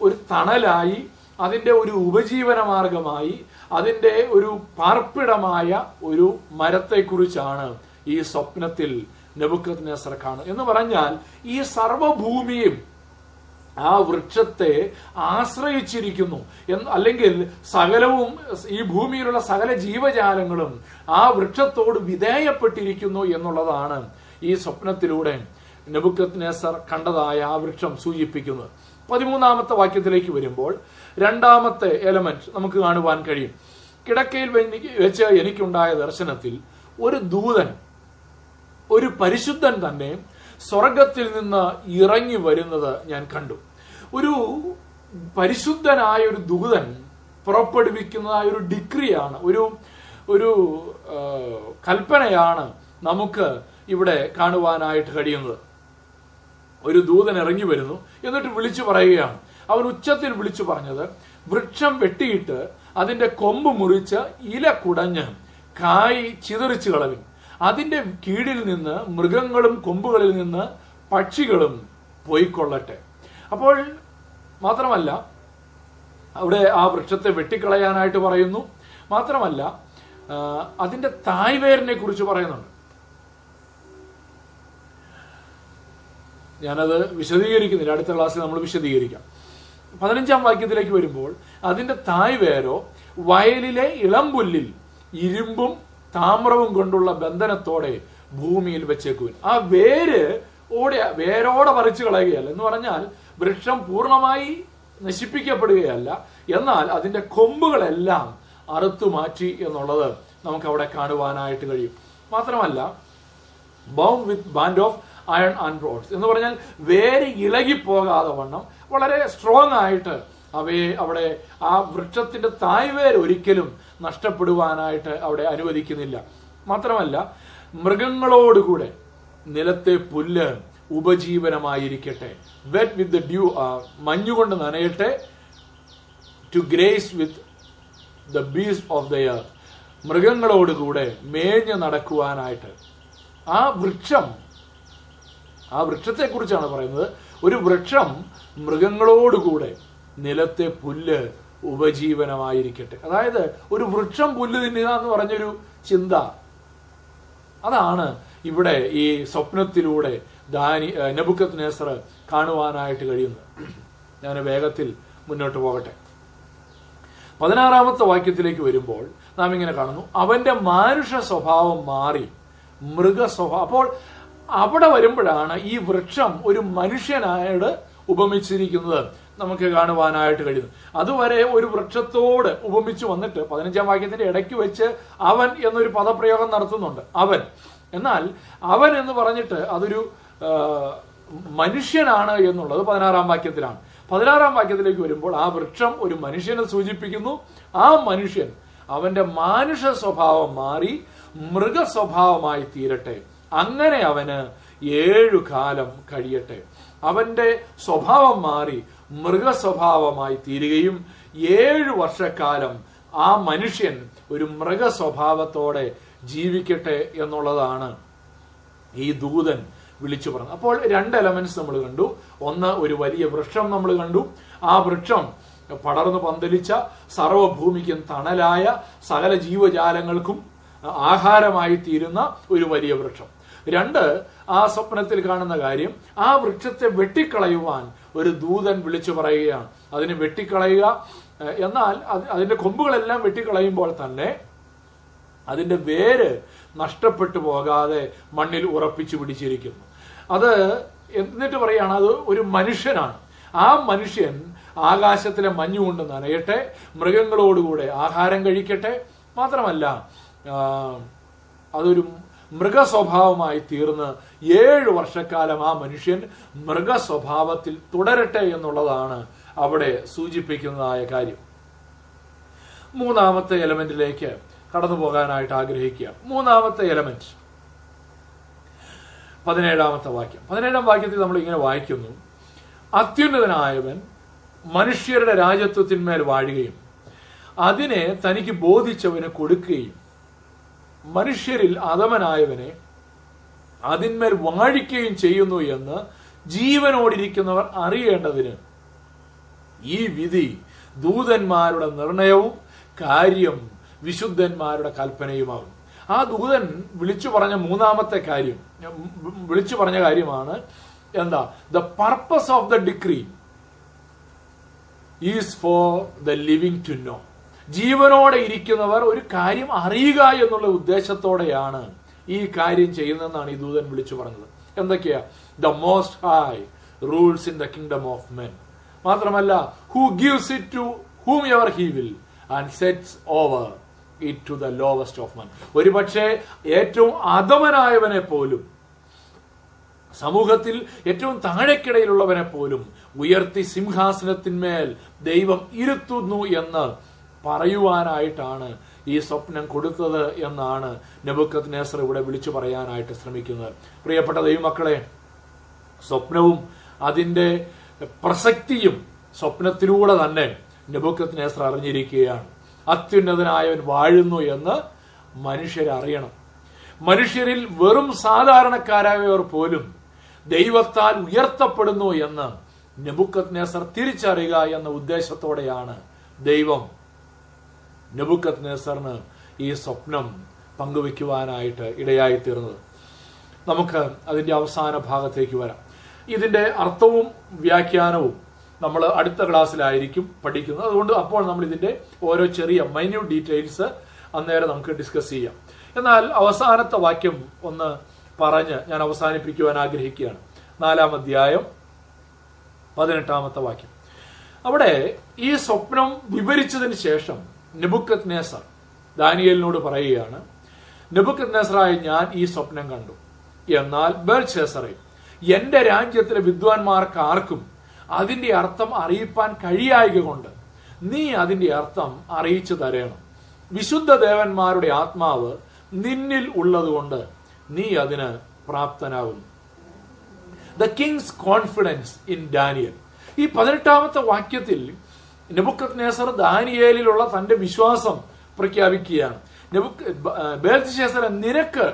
ഒരു തണലായി അതിന്റെ ഒരു ഉപജീവന മാർഗമായി അതിന്റെ ഒരു പാർപ്പിടമായ ഒരു മരത്തെക്കുറിച്ചാണ് ഈ സ്വപ്നത്തിൽ നെബുക്കത് നെസർ കാണുന്നത്. എന്ന് പറഞ്ഞാൽ ഈ സർവഭൂമിയും ആ വൃക്ഷത്തെ ആശ്രയിച്ചിരിക്കുന്നു. അല്ലെങ്കിൽ സകലവും ഈ ഭൂമിയിലുള്ള സകല ജീവജാലങ്ങളും ആ വൃക്ഷത്തോട് വിധേയപ്പെട്ടിരിക്കുന്നു എന്നുള്ളതാണ് ഈ സ്വപ്നത്തിലൂടെ നെബുക്കത്ത് നെസർ കണ്ടതായ ആ വൃക്ഷം സൂചിപ്പിക്കുന്നത്. പതിമൂന്നാമത്തെ വാക്യത്തിലേക്ക് വരുമ്പോൾ രണ്ടാമത്തെ എലമെന്റ് നമുക്ക് കാണുവാൻ കഴിയും. കിടക്കയിൽ വെച്ച് എനിക്കുണ്ടായ ദർശനത്തിൽ ഒരു ദൂതൻ ഒരു പരിശുദ്ധൻ തന്നെ സ്വർഗത്തിൽ നിന്ന് ഇറങ്ങി വരുന്നത് ഞാൻ കണ്ടു. ഒരു പരിശുദ്ധനായ ഒരു ദൂതൻ പുറപ്പെടുവിക്കുന്നതായ ഒരു ഡിഗ്രിയാണ് ഒരു ഒരു കൽപ്പനയാണ് നമുക്ക് ഇവിടെ കാണുവാനായിട്ട് കഴിയുന്നത്. ഒരു ദൂതൻ ഇറങ്ങി വരുന്നു എന്നിട്ട് വിളിച്ചു പറയുകയാണ്. അവൻ ഉച്ചത്തിൽ വിളിച്ചു പറഞ്ഞത് വൃക്ഷം വെട്ടിയിട്ട് അതിന്റെ കൊമ്പ് മുറിച്ച് ഇല കുടഞ്ഞ് കായ് ചിതറിച്ചു കളവിൻ. അതിന്റെ കീഴിൽ നിന്ന് മൃഗങ്ങളും കൊമ്പുകളിൽ നിന്ന് പക്ഷികളും പോയിക്കൊള്ളട്ടെ. അപ്പോൾ മാത്രമല്ല അവിടെ ആ വൃക്ഷത്തെ വെട്ടിക്കളയാനായിട്ട് പറയുന്നു. മാത്രമല്ല അതിന്റെ തായ്വേരിനെ കുറിച്ച് പറയുന്നുണ്ട്. ഞാനത് വിശദീകരിക്കുന്നില്ല. അടുത്ത ക്ലാസ്സിൽ നമ്മൾ വിശദീകരിക്കാം. പതിനഞ്ചാം വാക്യത്തിലേക്ക് വരുമ്പോൾ അതിന്റെ തായ്വേരോ വയലിലെ ഇളംപുല്ലിൽ ഇരുമ്പും താമ്രവും കൊണ്ടുള്ള ബന്ധനത്തോടെ ഭൂമിയിൽ വെച്ചേക്കുവിൻ. ആ വേര് ഓടെ വേരോടെ പറിച്ചു കളയുകയല്ല. എന്ന് പറഞ്ഞാൽ വൃക്ഷം പൂർണമായി നശിപ്പിക്കപ്പെടുകയല്ല. എന്നാൽ അതിന്റെ കൊമ്പുകളെല്ലാം അറുത്തു മാറ്റി എന്നുള്ളത് നമുക്ക് അവിടെ കാണുവാനായിട്ട് കഴിയും. മാത്രമല്ല bound with band of iron and rods എന്ന് പറഞ്ഞാൽ വേര് ഇളകിപ്പോകാതെ വണ്ണം വളരെ സ്ട്രോങ് ആയിട്ട് അവയെ അവിടെ ആ വൃക്ഷത്തിന്റെ തായ്വേര് ഒരിക്കലും നഷ്ടപ്പെടുവാനായിട്ട് അവിടെ അനുവദിക്കുന്നില്ല. മാത്രമല്ല മൃഗങ്ങളോടുകൂടെ നിലത്തെ പുല്ല് ഉപജീവനമായിരിക്കട്ടെ. വെറ്റ് വിത്ത് ഡ്യൂ മഞ്ഞുകൊണ്ട് നനയട്ടെ. To graze with the beasts of the earth മൃഗങ്ങളോടുകൂടെ മേഞ്ഞു നടക്കുവാനായിട്ട്. ആ വൃക്ഷം ആ വൃക്ഷത്തെ കുറിച്ചാണ് പറയുന്നത്. ഒരു വൃക്ഷം മൃഗങ്ങളോടുകൂടെ നിലത്തെ പുല്ല് ഉപജീവനമായിരിക്കട്ടെ. അതായത് ഒരു വൃക്ഷം പുല്ല് തിന്നുക എന്ന് പറഞ്ഞൊരു ചിന്ത. അതാണ് ഇവിടെ ഈ സ്വപ്നത്തിലൂടെ ദാനി നബുക്കത്ത് നേസർ കാണുവാനായിട്ട് കഴിയുന്നത്. ഞാൻ വേഗത്തിൽ മുന്നോട്ട് പോകട്ടെ. പതിനാറാമത്തെ വാക്യത്തിലേക്ക് വരുമ്പോൾ നാം ഇങ്ങനെ കാണുന്നു. അവന്റെ മാനുഷ സ്വഭാവം മാറി മൃഗ സ്വഭാവം അപ്പോൾ അവിടെ വരുമ്പോഴാണ് ഈ വൃക്ഷം ഒരു മനുഷ്യനായോട് ഉപമിച്ചിരിക്കുന്നത്. നമുക്ക് കാണുവാനായിട്ട് കഴിയുന്നു. അതുവരെ ഒരു വൃക്ഷത്തോട് ഉപമിച്ചു വന്നിട്ട് പതിനഞ്ചാം വാക്യത്തിന്റെ ഇടയ്ക്ക് വെച്ച് അവൻ എന്നൊരു പദപ്രയോഗം നടത്തുന്നുണ്ട്. അവൻ. എന്നാൽ അവൻ എന്ന് പറഞ്ഞിട്ട് അതൊരു മനുഷ്യനാണ് എന്നുള്ളത് പതിനാറാം വാക്യത്തിലാണ്. പതിനാറാം വാക്യത്തിലേക്ക് വരുമ്പോൾ ആ വൃക്ഷം ഒരു മനുഷ്യനെ സൂചിപ്പിക്കുന്നു. ആ മനുഷ്യൻ അവന്റെ മാനുഷ സ്വഭാവം മാറി മൃഗ സ്വഭാവമായി തീരട്ടെ. അങ്ങനെ അവന് ഏഴു കാലം കഴിയട്ടെ. അവന്റെ സ്വഭാവം മാറി മൃഗ സ്വഭാവമായി തീരുകയും ഏഴ് വർഷക്കാലം ആ മനുഷ്യൻ ഒരു മൃഗസ്വഭാവത്തോടെ ജീവിക്കട്ടെ എന്നുള്ളതാണ് ഈ ദൂതൻ വിളിച്ചു പറഞ്ഞു അപ്പോൾ രണ്ട് എലമെന്റ്സ് നമ്മൾ കണ്ടു. ഒന്ന് ഒരു വലിയ വൃക്ഷം നമ്മൾ കണ്ടു. ആ വൃക്ഷം പടർന്നു പന്തലിച്ച സർവഭൂമിക്കും തണലായ സകല ജീവജാലങ്ങൾക്കും ആഹാരമായി തീരുന്ന ഒരു വലിയ വൃക്ഷം. രണ്ട് ആ സ്വപ്നത്തിൽ കാണുന്ന കാര്യം ആ വൃക്ഷത്തെ വെട്ടിക്കളയുവാൻ ഒരു ദൂതൻ വിളിച്ചു പറയുകയാണ്. അതിനെ വെട്ടിക്കളയുക. എന്നാൽ അത് അതിന്റെ കൊമ്പുകളെല്ലാം വെട്ടിക്കളയുമ്പോൾ തന്നെ അതിന്റെ വേര് നഷ്ടപ്പെട്ടു പോകാതെ മണ്ണിൽ ഉറപ്പിച്ചു പിടിച്ചിരിക്കുന്നു. അത് എന്നിട്ട് പറയുകയാണ് അത് ഒരു മനുഷ്യനാണ്. ആ മനുഷ്യൻ ആകാശത്തിലെ മഞ്ഞുകൊണ്ട് നനയട്ടെ മൃഗങ്ങളോടുകൂടെ ആഹാരം കഴിക്കട്ടെ. മാത്രമല്ല അതൊരു മൃഗസ്വഭാവമായി തീർന്ന് ഏഴ് വർഷക്കാലം ആ മനുഷ്യൻ മൃഗസ്വഭാവത്തിൽ തുടരട്ടെ എന്നുള്ളതാണ് അവിടെ സൂചിപ്പിക്കുന്നതായ കാര്യം. മൂന്നാമത്തെ എലമെന്റിലേക്ക് കടന്നു പോകാനായിട്ട് ആഗ്രഹിക്കുക. മൂന്നാമത്തെ എലമെന്റ്. പതിനേഴാമത്തെ വാക്യം. പതിനേഴാം വാക്യത്തിൽ നമ്മൾ ഇങ്ങനെ വായിക്കുന്നു. അത്യുന്നതനായവൻ മനുഷ്യരുടെ രാജ്യത്വത്തിന്മേൽ വാഴുകയും അതിനെ തനിക്ക് ബോധിച്ചവന് കൊടുക്കുകയും മനുഷ്യരിൽ അധമനായവനെ അതിന്മേൽ വാഴിക്കുകയും ചെയ്യുന്നു എന്ന് ജീവനോടിരിക്കുന്നവർ അറിയേണ്ടതിന് ഈ വിധി ദൂതന്മാരുടെ നിർണയവും കാര്യം വിശുദ്ധന്മാരുടെ കൽപ്പനയുമാകും ആ ദൂതൻ വിളിച്ചു പറഞ്ഞ മൂന്നാമത്തെ കാര്യം വിളിച്ചു പറഞ്ഞ കാര്യമാണ് എന്താ? The purpose of the decree is for the living to know ജീവനോടെ ഇരിക്കുന്നവർ ഒരു കാര്യം അറിയുക എന്നുള്ള ഉദ്ദേശത്തോടെയാണ് ഈ കാര്യം ചെയ്യുന്നതെന്നാണ് ഈ ദൂതൻ വിളിച്ചു പറഞ്ഞത്. എന്തൊക്കെയാ? The most high rules in the kingdom of men മാത്രമല്ല who gives it to whomever he will and sets over it to the lowest of men ഒരുപക്ഷെ ഏറ്റവും അധമനായവനെ പോലും സമൂഹത്തിൽ ഏറ്റവും താഴെക്കിടയിലുള്ളവനെ പോലും ഉയർത്തി സിംഹാസനത്തിന്മേൽ ദൈവം ഇരുത്തുന്നു എന്ന് പറയുവാനായിട്ടാണ് ഈ സ്വപ്നം കൊടുത്തത് എന്നാണ് നെബുക്കത്ത് നേസർ ഇവിടെ വിളിച്ചു പറയാനായിട്ട് ശ്രമിക്കുന്നത്. പ്രിയപ്പെട്ട ദൈവമക്കളെ സ്വപ്നവും അതിന്റെ പ്രസക്തിയും സ്വപ്നത്തിലൂടെ തന്നെ നെബുക്കത്ത് നേസർ അറിഞ്ഞിരിക്കുകയാണ് അത്യുന്നതനായവൻ വാഴുന്നു എന്ന് മനുഷ്യരറിയണം. മനുഷ്യരിൽ വെറും സാധാരണക്കാരായവർ പോലും ദൈവത്താൽ ഉയർത്തപ്പെടുന്നു എന്ന് നെബുക്കത് നേസർ തിരിച്ചറിയുക എന്ന ഉദ്ദേശത്തോടെയാണ് ദൈവം നെബുക്കത് നെസറിന് ഈ സ്വപ്നം പങ്കുവെക്കുവാനായിട്ട് ഇടയായി തീർന്നത് നമുക്ക് അതിന്റെ അവസാന ഭാഗത്തേക്ക് വരാം. ഇതിന്റെ അർത്ഥവും വ്യാഖ്യാനവും നമ്മൾ അടുത്ത ക്ലാസ്സിലായിരിക്കും പഠിക്കുന്നത്. അതുകൊണ്ട് അപ്പോൾ നമ്മൾ ഇതിന്റെ ഓരോ ചെറിയ മൈന്യൂട്ട് ഡീറ്റെയിൽസ് അന്നേരം നമുക്ക് ഡിസ്കസ് ചെയ്യാം. എന്നാൽ അവസാനത്തെ വാക്യം ഒന്ന് പറഞ്ഞ് ഞാൻ അവസാനിപ്പിക്കുവാൻ ആഗ്രഹിക്കുകയാണ്. നാലാം അധ്യായം പതിനെട്ടാമത്തെ വാക്യം. അവിടെ ഈ സ്വപ്നം വിവരിച്ചതിന് ശേഷം നെബുക്കത് നേസർ ദാനിയലിനോട് പറയുകയാണ് നെബുക്കത് നേസറായ ഞാൻ ഈ സ്വപ്നം കണ്ടു. എന്നാൽ ബേൽഷേസറെ എന്റെ രാജ്യത്തിലെ വിദ്വാൻമാർക്ക് ആർക്കും അതിന്റെ അർത്ഥം അറിയിപ്പാൻ കഴിയായക കൊണ്ട് നീ അതിന്റെ അർത്ഥം അറിയിച്ചു തരണം. വിശുദ്ധ ദേവന്മാരുടെ ആത്മാവ് നിന്നിൽ ഉള്ളതുകൊണ്ട് നീ അതിന് പ്രാപ്തനാകുന്നു. The king's confidence in Daniel ഈ പതിനെട്ടാമത്തെ വാക്യത്തിൽ നെബുക്കത് നേസർ ദാനിയേലിലുള്ള തന്റെ വിശ്വാസം പ്രഖ്യാപിക്കുകയാണ്. ബേൽഷേസർ നിനക്ക്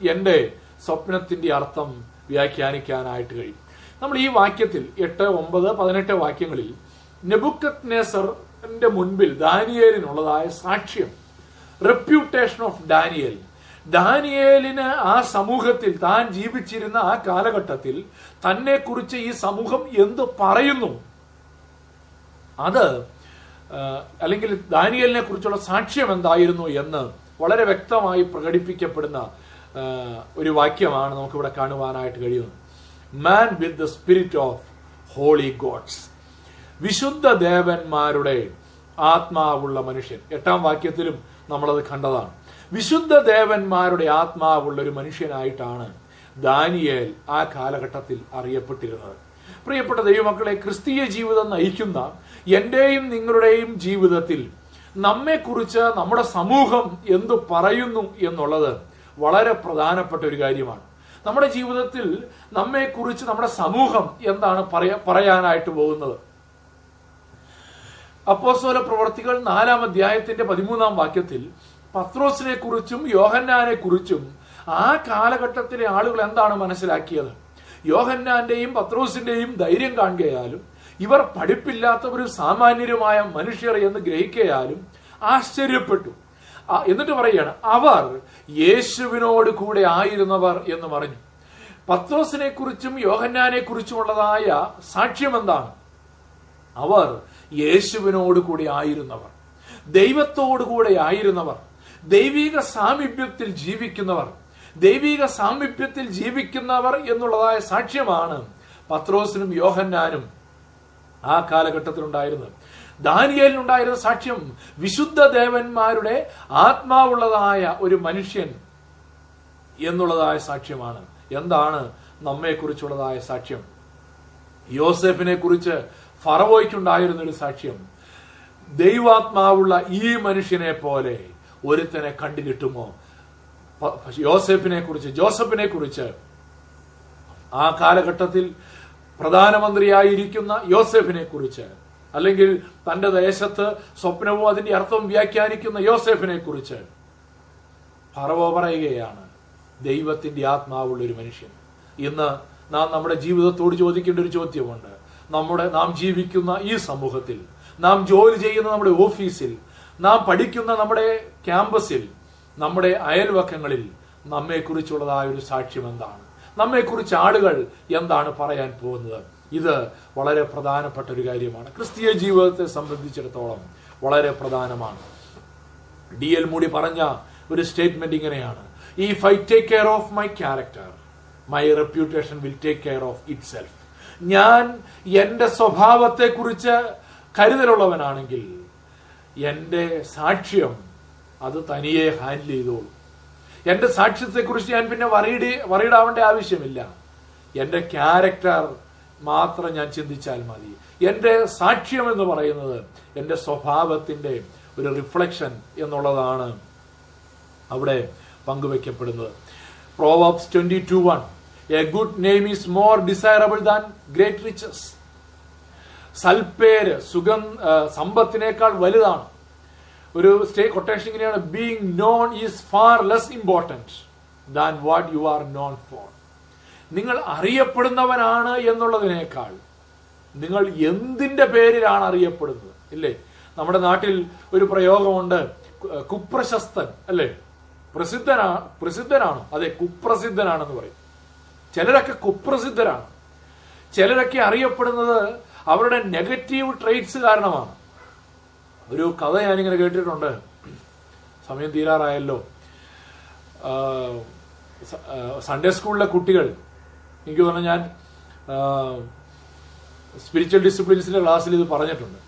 എന്റെ സ്വപ്നത്തിന്റെ അർത്ഥം വ്യാഖ്യാനിക്കാനായിട്ട് കഴിയും. നമ്മൾ ഈ വാക്യത്തിൽ എട്ട് ഒമ്പത് പതിനെട്ട് വാക്യങ്ങളിൽ നെബുക്കത് നേസറിന്റെ മുൻപിൽ ദാനിയേലിനുള്ളതായ സാക്ഷ്യം റെപ്യൂട്ടേഷൻ ഓഫ് ഡാനിയേൽ ദാനിയേലിന് ആ സമൂഹത്തിൽ താൻ ജീവിച്ചിരുന്ന ആ കാലഘട്ടത്തിൽ തന്നെ കുറിച്ച് ഈ സമൂഹം എന്ത് പറയുന്നു? അത് അല്ലെങ്കിൽ ദാനിയലിനെ കുറിച്ചുള്ള സാക്ഷ്യം എന്തായിരുന്നു എന്ന് വളരെ വ്യക്തമായി പ്രകടിപ്പിക്കപ്പെടുന്ന ഒരു വാക്യമാണ് നമുക്കിവിടെ കാണുവാനായിട്ട് കഴിയുന്നത്. Man with the spirit of holy gods വിശുദ്ധ ദേവന്മാരുടെ ആത്മാവുള്ള മനുഷ്യൻ. എട്ടാം വാക്യത്തിലും നമ്മളത് കണ്ടതാണ്. വിശുദ്ധ ദേവന്മാരുടെ ആത്മാവുള്ള ഒരു മനുഷ്യനായിട്ടാണ് ദാനിയേൽ ആ കാലഘട്ടത്തിൽ അറിയപ്പെട്ടിരുന്നത്. പ്രിയപ്പെട്ട ദൈവമക്കളെ ക്രിസ്തീയ ജീവിതം നയിക്കുന്ന എന്റെയും നിങ്ങളുടെയും ജീവിതത്തിൽ നമ്മെക്കുറിച്ച് നമ്മുടെ സമൂഹം എന്തു പറയുന്നു എന്നുള്ളത് വളരെ പ്രധാനപ്പെട്ട ഒരു കാര്യമാണ്. നമ്മുടെ ജീവിതത്തിൽ നമ്മെക്കുറിച്ച് നമ്മുടെ സമൂഹം എന്താണ് പറയാ പറയാനായിട്ട് പോകുന്നത്? അപ്പോസോല പ്രവർത്തികൾ നാലാം അധ്യായത്തിന്റെ പതിമൂന്നാം വാക്യത്തിൽ പത്രോസിനെ കുറിച്ചും യോഹന്നാനെ കുറിച്ചും ആ കാലഘട്ടത്തിലെ ആളുകൾ എന്താണ് മനസ്സിലാക്കിയത്? യോഹന്നാന്റെയും പത്രോസിന്റെയും ധൈര്യം കാണുകയാലും ഇവർ പഠിപ്പില്ലാത്തവരും സാമാന്യരുമായ മനുഷ്യർ എന്ന് ഗ്രഹിക്കയാലും ആശ്ചര്യപ്പെട്ടു. എന്നിട്ട് പറയുകയാണ് അവർ യേശുവിനോട് കൂടെ ആയിരുന്നവർ എന്ന് പറഞ്ഞു. പത്രോസിനെ കുറിച്ചും യോഹന്നാനെ കുറിച്ചുമുള്ളതായ സാക്ഷ്യം എന്താണ്? അവർ യേശുവിനോട് കൂടെ ആയിരുന്നവർ. ദൈവത്തോടു കൂടെ ആയിരുന്നവർ. ദൈവിക സാമീപ്യത്തിൽ ജീവിക്കുന്നവർ. ദൈവിക സാമീപ്യത്തിൽ ജീവിക്കുന്നവർ എന്നുള്ളതായ സാക്ഷ്യമാണ് പത്രോസിനും യോഹന്നാനും ആ കാലഘട്ടത്തിൽ ദാനിയലിനുണ്ടായിരുന്ന സാക്ഷ്യം വിശുദ്ധ ദേവന്മാരുടെ ആത്മാവുള്ളതായ ഒരു മനുഷ്യൻ എന്നുള്ളതായ സാക്ഷ്യമാണ്. എന്താണ് നമ്മെക്കുറിച്ചുള്ളതായ സാക്ഷ്യം? യോസെഫിനെ കുറിച്ച് ഫറവോയ്ക്കുണ്ടായിരുന്ന ഒരു സാക്ഷ്യം. ദൈവാത്മാവുള്ള ഈ മനുഷ്യനെ പോലെ ഒരുത്തനെ കണ്ടു കിട്ടുമോ യോസെഫിനെ കുറിച്ച് ജോസഫിനെ കുറിച്ച് ആ കാലഘട്ടത്തിൽ പ്രധാനമന്ത്രിയായിരിക്കുന്ന യോസെഫിനെ കുറിച്ച് അല്ലെങ്കിൽ തന്റെ ദേശത്ത് സ്വപ്നവും അതിന്റെ അർത്ഥം വ്യാഖ്യാനിക്കുന്ന യോസെഫിനെ കുറിച്ച്. ഫറവോ പറയുകയാണ് ദൈവത്തിന്റെ ആത്മാവുള്ള ഒരു മനുഷ്യൻ. ഇന്ന് നാം നമ്മുടെ ജീവിതത്തോട് ചോദിക്കേണ്ട ഒരു ചോദ്യമുണ്ട്. നമ്മുടെ നാം ജീവിക്കുന്ന ഈ സമൂഹത്തിൽ നാം ജോലി ചെയ്യുന്ന നമ്മുടെ ഓഫീസിൽ നാം പഠിക്കുന്ന നമ്മുടെ ക്യാമ്പസിൽ നമ്മുടെ അയൽവക്കങ്ങളിൽ നമ്മെക്കുറിച്ചുള്ളതായ ഒരു സാക്ഷ്യം എന്താണ്? നമ്മെക്കുറിച്ച് ആളുകൾ എന്താണ് പറയാൻ പോകുന്നത്? ഇത് വളരെ പ്രധാനപ്പെട്ട ഒരു കാര്യമാണ്. ക്രിസ്തീയ ജീവിതത്തെ സംബന്ധിച്ചിടത്തോളം വളരെ പ്രധാനമാണ്. ഡി എൽ മൂടി പറഞ്ഞ ഒരു സ്റ്റേറ്റ്മെന്റ് ഇങ്ങനെയാണ്. If I take care of my character my reputation will take care of itself ഞാൻ എന്റെ സ്വഭാവത്തെ കുറിച്ച് കരുതലുള്ളവനാണെങ്കിൽ എന്റെ സാക്ഷ്യം അത് തനിയെ ഹാൻഡിൽ ചെയ്തോളൂ. എന്റെ സാക്ഷ്യത്തെക്കുറിച്ച് ഞാൻ പിന്നെ വറീഡ് വറീഡാവേണ്ട ആവശ്യമില്ല. എന്റെ ക്യാരക്ടർ മാത്രം ഞാൻ ചിന്തിച്ചാൽ മതി. എന്റെ സാക്ഷ്യം എന്ന് പറയുന്നത് എന്റെ സ്വഭാവത്തിന്റെ ഒരു റിഫ്ലക്ഷൻ എന്നുള്ളതാണ് അവിടെ പങ്കുവെക്കപ്പെടുന്നത് proverbs twenty two one a good name is more desirable than great riches സൽപ്പേര് സുഗം ആ, സമ്പത്തിനേക്കാൾ വലുതാണ്. ഒരു സ്റ്റേ കൊട്ടേഷൻ ഇങ്ങനെയാണ്. Being known is far less important than what you are known for നിങ്ങൾ അറിയപ്പെടുന്നവനാണ് എന്നുള്ളതിനേക്കാൾ നിങ്ങൾ എന്തിന്റെ പേരിലാണ് അറിയപ്പെടുന്നത്? ഇല്ലേ? നമ്മുടെ നാട്ടിൽ ഒരു പ്രയോഗമുണ്ട്. കുപ്രശസ്തൻ അല്ലേ? പ്രസിദ്ധനാ പ്രസിദ്ധനാണ്. അതെ കുപ്രസിദ്ധനാണെന്ന് പറയും. ചിലരൊക്കെ കുപ്രസിദ്ധരാണ്. ചിലരൊക്കെ അറിയപ്പെടുന്നത് അവരുടെ നെഗറ്റീവ് ട്രേറ്റ്സ് കാരണമാണ്. ഒരു കഥ ഞാനിങ്ങനെ കേട്ടിട്ടുണ്ട്. സമയം തീരാറായല്ലോ. സൺഡേ സ്കൂളിലെ കുട്ടികൾ എനിക്ക് തോന്നുന്നു ഞാൻ സ്പിരിച്വൽ ഡിസിപ്ലിൻസിന്റെ ക്ലാസ്സിൽ ഇത് പറഞ്ഞിട്ടുണ്ട്.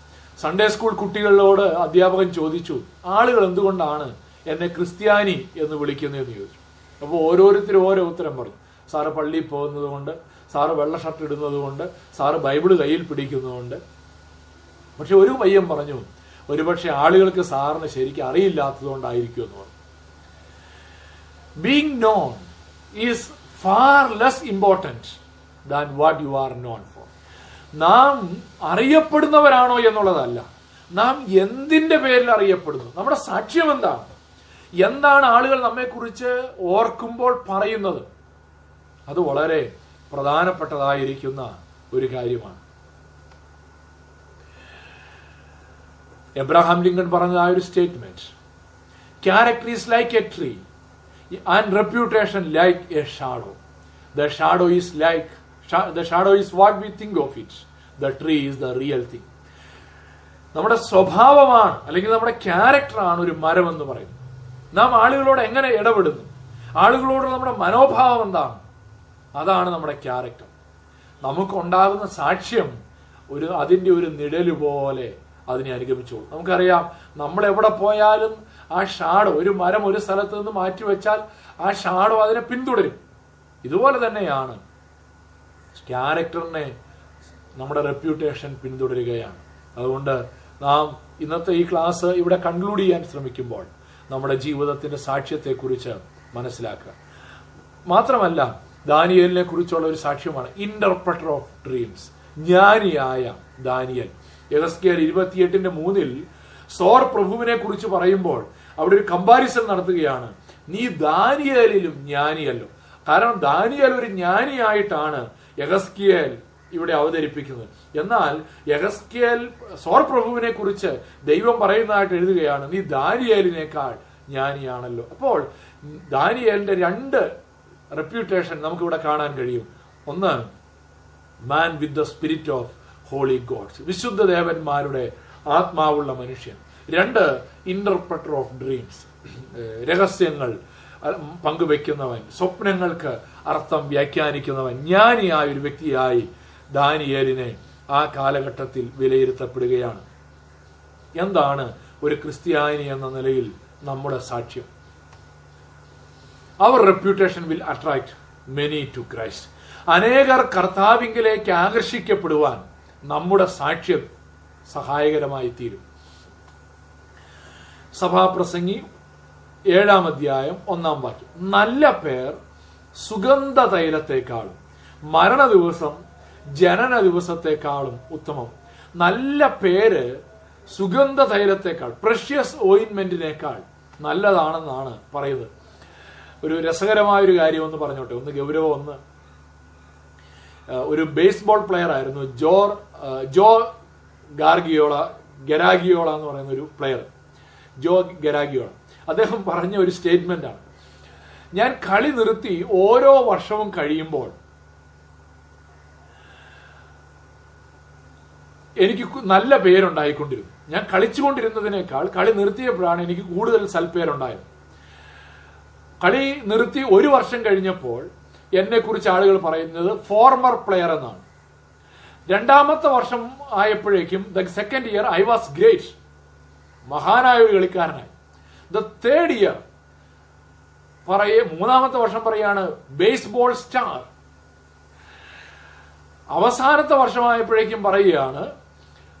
സൺഡേ സ്കൂൾ കുട്ടികളോട് അധ്യാപകൻ ചോദിച്ചു ആളുകൾ എന്തുകൊണ്ടാണ് എന്നെ ക്രിസ്ത്യാനി എന്ന് വിളിക്കുന്നതെന്ന് ചോദിച്ചു? അപ്പോൾ ഓരോരുത്തരും ഓരോ ഉത്തരം പറഞ്ഞു. സാറ് പള്ളിയിൽ പോകുന്നത് കൊണ്ട് സാറ് വെള്ള ഷർട്ട് ഇടുന്നത് കൊണ്ട് സാറ് ബൈബിൾ കയ്യിൽ പിടിക്കുന്നതുകൊണ്ട്. പക്ഷെ ഒരു പയ്യൻ പറഞ്ഞു ഒരുപക്ഷെ ആളുകൾക്ക് സാറിന് ശരിക്കും അറിയില്ലാത്തതുകൊണ്ടായിരിക്കും എന്ന് പറഞ്ഞു. Being known is far less important than what you are known for നാം അറിയപ്പെടുന്നവരാണോ എന്നുള്ളതല്ല. നാം എന്തിന്റെ പേരിൽ അറിയപ്പെടുന്നു? നമ്മുടെ സാക്ഷ്യം എന്താണ്? എന്താണ് ആളുകൾ നമ്മെക്കുറിച്ച് ഓർക്കുമ്പോൾ പറയുന്നത്? അത് വളരെ പ്രധാനപ്പെട്ടതായിരിക്കുന്ന ഒരു കാര്യമാണ്. എബ്രഹാം ലിങ്കൺ പറഞ്ഞ ആ ഒരു statement character is like a tree and reputation like a shadow the shadow is like the shadow is what we think of it the tree is the real thing നമ്മുടെ സ്വഭാവമാണ് അല്ലെങ്കിൽ നമ്മുടെ ക്യാരക്ടറാണ് ഒരു മരം എന്ന് പറയുന്നത്. നാം ആളുകളോട് എങ്ങനെ ഇടപെടുന്നു? ആളുകളോട് നമ്മുടെ മനോഭാവം എന്താണ്? അതാണ് നമ്മുടെ ക്യാരക്ടർ നമുക്കുണ്ടാകുന്ന സാക്ഷ്യം ഒരു അതിന്റെ ഒരു നിഴൽ പോലെ അതിനെ അനുഗമിച്ചോളൂ. നമുക്കറിയാം നമ്മൾ എവിടെ പോയാലും ആ ഷാഡോ ഒരു മരം ഒരു സ്ഥലത്ത് നിന്ന് മാറ്റിവെച്ചാൽ ആ ഷാഡോ അതിനെ പിന്തുടരും. ഇതുപോലെ തന്നെയാണ് ക്യാരക്ടറിനെ നമ്മുടെ റെപ്യൂട്ടേഷൻ പിന്തുടരുകയാണ്. അതുകൊണ്ട് നാം ഇന്നത്തെ ഈ ക്ലാസ് ഇവിടെ കൺക്ലൂഡ് ചെയ്യാൻ ശ്രമിക്കുമ്പോൾ നമ്മുടെ ജീവിതത്തിന്റെ സാക്ഷ്യത്തെക്കുറിച്ച് മനസ്സിലാക്കുക. മാത്രമല്ല ദാനിയലിനെ കുറിച്ചുള്ള ഒരു സാക്ഷ്യമാണ് ഇന്റർപ്രട്ടർ ഓഫ് ഡ്രീംസ് ജ്ഞാനിയായ ദാനിയൽ. യഗസ്കിയൽ ഇരുപത്തിയെട്ടിന്റെ മൂന്നിൽ സോർ പ്രഭുവിനെ കുറിച്ച് പറയുമ്പോൾ അവിടെ ഒരു കമ്പാരിസൺ നടത്തുകയാണ്. നീ ദാനിയലിലും ജ്ഞാനിയല്ലോ. കാരണം ദാനിയൽ ഒരു ജ്ഞാനിയായിട്ടാണ് യഗസ്കിയൽ ഇവിടെ അവതരിപ്പിക്കുന്നത്. എന്നാൽ യഗസ്കിയൽ സോർ പ്രഭുവിനെ കുറിച്ച് ദൈവം പറയുന്നതായിട്ട് എഴുതുകയാണ് നീ ദാനിയേലിനേക്കാൾ ജ്ഞാനിയാണല്ലോ. അപ്പോൾ ദാനിയേലിന്റെ രണ്ട് റെപ്യൂട്ടേഷൻ നമുക്കിവിടെ കാണാൻ കഴിയും. ഒന്ന് man with the spirit of holy gods വിശുദ്ധ ദേവന്മാരുടെ ആത്മാവുള്ള മനുഷ്യൻ. രണ്ട് ഇന്റർപ്രട്ടർ ഓഫ് ഡ്രീംസ് രഹസ്യങ്ങൾ പങ്കുവെക്കുന്നവൻ. സ്വപ്നങ്ങൾക്ക് അർത്ഥം വ്യാഖ്യാനിക്കുന്നവൻ. ജ്ഞാനിയായ ഒരു വ്യക്തിയായി ദാനിയേലിനെ ആ കാലഘട്ടത്തിൽ വിലയിരുത്തപ്പെടുകയാണ്. എന്താണ് ഒരു ക്രിസ്ത്യാനി എന്ന നിലയിൽ നമ്മുടെ സാക്ഷ്യം? Our reputation will attract many to Christ അനേകർ കർത്താവിങ്കിലേക്ക് ആകർഷിക്കപ്പെടുവാൻ നമ്മുടെ സാക്ഷ്യം സഹായകരമായി തീരും സഭാപ്രസംഗി ഏഴാം അധ്യായം ഒന്നാം വാക്യം. നല്ല പേർ സുഗന്ധ തൈലത്തെക്കാളും മരണ ദിവസം ജനന ദിവസത്തെക്കാളും ഉത്തമം. നല്ല പേര് സുഗന്ധ തൈലത്തെക്കാൾ പ്രഷ്യസ് ഓയിൻമെന്റിനേക്കാൾ നല്ലതാണെന്നാണ് പറയുന്നത്. ഒരു രസകരമായ ഒരു കാര്യം ഒന്ന് പറഞ്ഞോട്ടെ. ഒന്ന് ഗൗരവം ഒന്ന്. ഒരു ബേസ്ബോൾ പ്ലെയർ ആയിരുന്നു ജോർ ജോ ഗാർഗിയോള ഗരാഗിയോള എന്ന് പറയുന്ന ഒരു പ്ലെയർ ജോ ഗരാഗിയോള. അദ്ദേഹം പറഞ്ഞ ഒരു സ്റ്റേറ്റ്മെന്റ് ആണ്. ഞാൻ കളി നിർത്തി ഓരോ വർഷവും കഴിയുമ്പോൾ എനിക്ക് നല്ല പേരുണ്ടായിക്കൊണ്ടിരുന്നു. ഞാൻ കളിച്ചുകൊണ്ടിരുന്നതിനേക്കാൾ കളി നിർത്തിയപ്പോഴാണ് എനിക്ക് കൂടുതൽ സൽപ്പേരുണ്ടായത് കളി നിർത്തി ഒരു വർഷം കഴിഞ്ഞപ്പോൾ എന്നെക്കുറിച്ച് ആളുകൾ പറയുന്നത് ഫോർമർ പ്ലെയർ എന്നാണ്. രണ്ടാമത്തെ വർഷം ആയപ്പോഴേക്കും the second year I was great മഹാനായ ഒരു കളിക്കാരനായി. ദ തേർഡ് ഇയർ പറയ മൂന്നാമത്തെ വർഷം പറയാണ് ബേസ്ബോൾ സ്റ്റാർ അവസാനത്തെ വർഷമായപ്പോഴേക്കും പറയുകയാണ്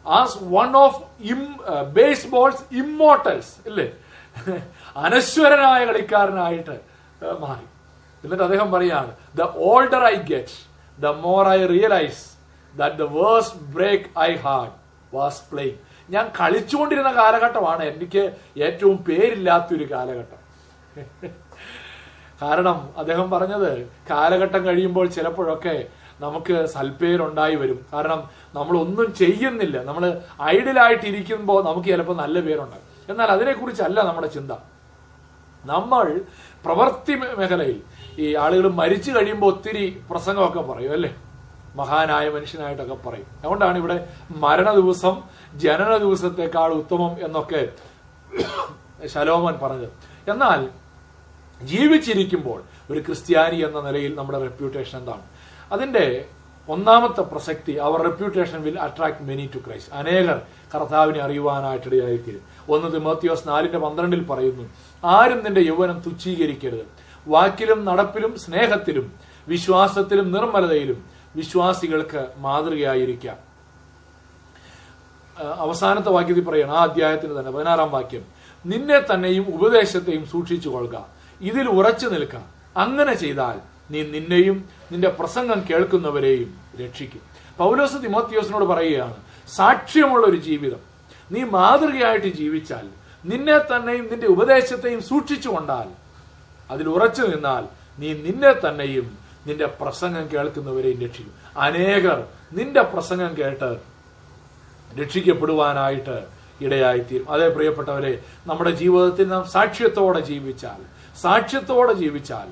as one of hmm baseball's immortals ഇല്ലേ? അനശ്വരനായ കളിക്കാരനായിട്ട് ഏഹ്, മാറി. എന്നിട്ട് അദ്ദേഹം പറയാണ് the older I get the more I realize that the worst break I had was playing ഞാൻ കളിച്ചുകൊണ്ടിരുന്ന കാലഘട്ടമാണ് എനിക്ക് ഏറ്റവും പേരില്ലാത്തൊരു കാലഘട്ടം. കാരണം അദ്ദേഹം പറഞ്ഞത് കാലഘട്ടം കഴിയുമ്പോൾ ചിലപ്പോഴൊക്കെ നമുക്ക് സൽപ്പേരുണ്ടായി വരും. കാരണം നമ്മളൊന്നും ചെയ്യുന്നില്ല. നമ്മൾ ഐഡിലായിട്ടിരിക്കുമ്പോൾ നമുക്ക് ചിലപ്പോൾ നല്ല പേരുണ്ടാകും. എന്നാൽ അതിനെക്കുറിച്ചല്ല നമ്മുടെ ചിന്ത. നമ്മൾ പ്രവൃത്തി മേഖലയിൽ ഈ ആളുകൾ മരിച്ചു കഴിയുമ്പോൾ ഒത്തിരി പ്രസംഗമൊക്കെ പറയും അല്ലേ? മഹാനായ മനുഷ്യനായിട്ടൊക്കെ പറയും. അതുകൊണ്ടാണ് ഇവിടെ മരണ ദിവസം ജനന ദിവസത്തെക്കാൾ ഉത്തമം എന്നൊക്കെ ശലോമൻ പറഞ്ഞത്. എന്നാൽ ജീവിച്ചിരിക്കുമ്പോൾ ഒരു ക്രിസ്ത്യാനി എന്ന നിലയിൽ നമ്മുടെ റെപ്യൂട്ടേഷൻ എന്താണ്? അതിന്റെ ഒന്നാമത്തെ പ്രസക്തി our reputation will attract many to Christ അനേകർ കർത്താവിനെ അറിയുവാനായിട്ടിടയായിത്തീരും. ഒന്ന് തിമോത്തിയോസ് നാലിന്റെ പന്ത്രണ്ടിൽ പറയുന്നു ആരും നിന്റെ യൗവനം തുച്ഛീകരിക്കരുത്. വാക്കിലും നടപ്പിലും സ്നേഹത്തിലും വിശ്വാസത്തിലും നിർമ്മലതയിലും വിശ്വാസികൾക്ക് മാതൃകയായിരിക്കാം. അവസാനത്തെ വാക്യത്തിൽ പറയണം ആ അധ്യായത്തിന് തന്നെ പതിനാറാം വാക്യം. നിന്നെ തന്നെയും ഉപദേശത്തെയും സൂക്ഷിച്ചു കൊള്ളുക. ഇതിൽ ഉറച്ചു നിൽക്കുക അങ്ങനെ ചെയ്താൽ നീ നിന്നെയും നിന്റെ പ്രസംഗം കേൾക്കുന്നവരെയും രക്ഷിക്കും. പൗലോസ് തിമോത്തിയോസിനോട് പറയുകയാണ് സാക്ഷ്യമുള്ള ഒരു ജീവിതം. നീ മാതൃകയായിട്ട് ജീവിച്ചാൽ നിന്നെ തന്നെയും നിന്റെ ഉപദേശത്തെയും സൂക്ഷിച്ചു കൊണ്ടാൽ അതിൽ ഉറച്ചു നിന്നാൽ നീ നിന്നെ തന്നെയും നിന്റെ പ്രസംഗം കേൾക്കുന്നവരെയും രക്ഷിക്കും. അനേകർ നിന്റെ പ്രസംഗം കേട്ട് രക്ഷിക്കപ്പെടുവാനായിട്ട് ഇടയായിത്തീരും. അതേ പ്രിയപ്പെട്ടവരെ നമ്മുടെ ജീവിതത്തിൽ നാം സാക്ഷ്യത്തോടെ ജീവിച്ചാൽ സാക്ഷ്യത്തോടെ ജീവിച്ചാൽ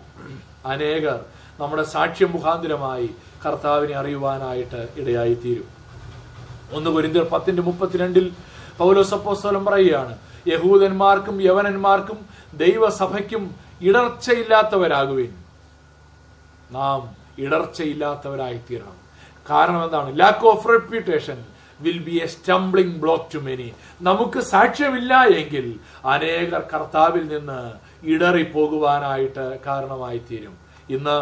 അനേകർ നമ്മുടെ സാക്ഷ്യം മുഖാന്തരമായി കർത്താവിനെ അറിയുവാനായിട്ട് ഇടയായിത്തീരും. ഒന്ന് കൊരിന്തിയർ പത്തിന്റെ മുപ്പത്തിരണ്ടിൽ പൗലോസ് അപ്പോസ്തലൻ പറയുകയാണ് യഹൂദന്മാർക്കും യവനന്മാർക്കും ദൈവസഭയ്ക്കും ഇടർച്ചയില്ലാത്തവരാകുവിൻ. നാം ഇടർച്ചയില്ലാത്തവരായി തീരണം കാരണം എന്താണ്? Lack of reputation will be a stumbling block to many നമുക്ക് സാക്ഷ്യമില്ല എങ്കിൽ അനേകർ കർത്താവിൽ നിന്ന് ഇടറി പോകുവാനായിട്ട് കാരണമായി തീരും ഇന്ന്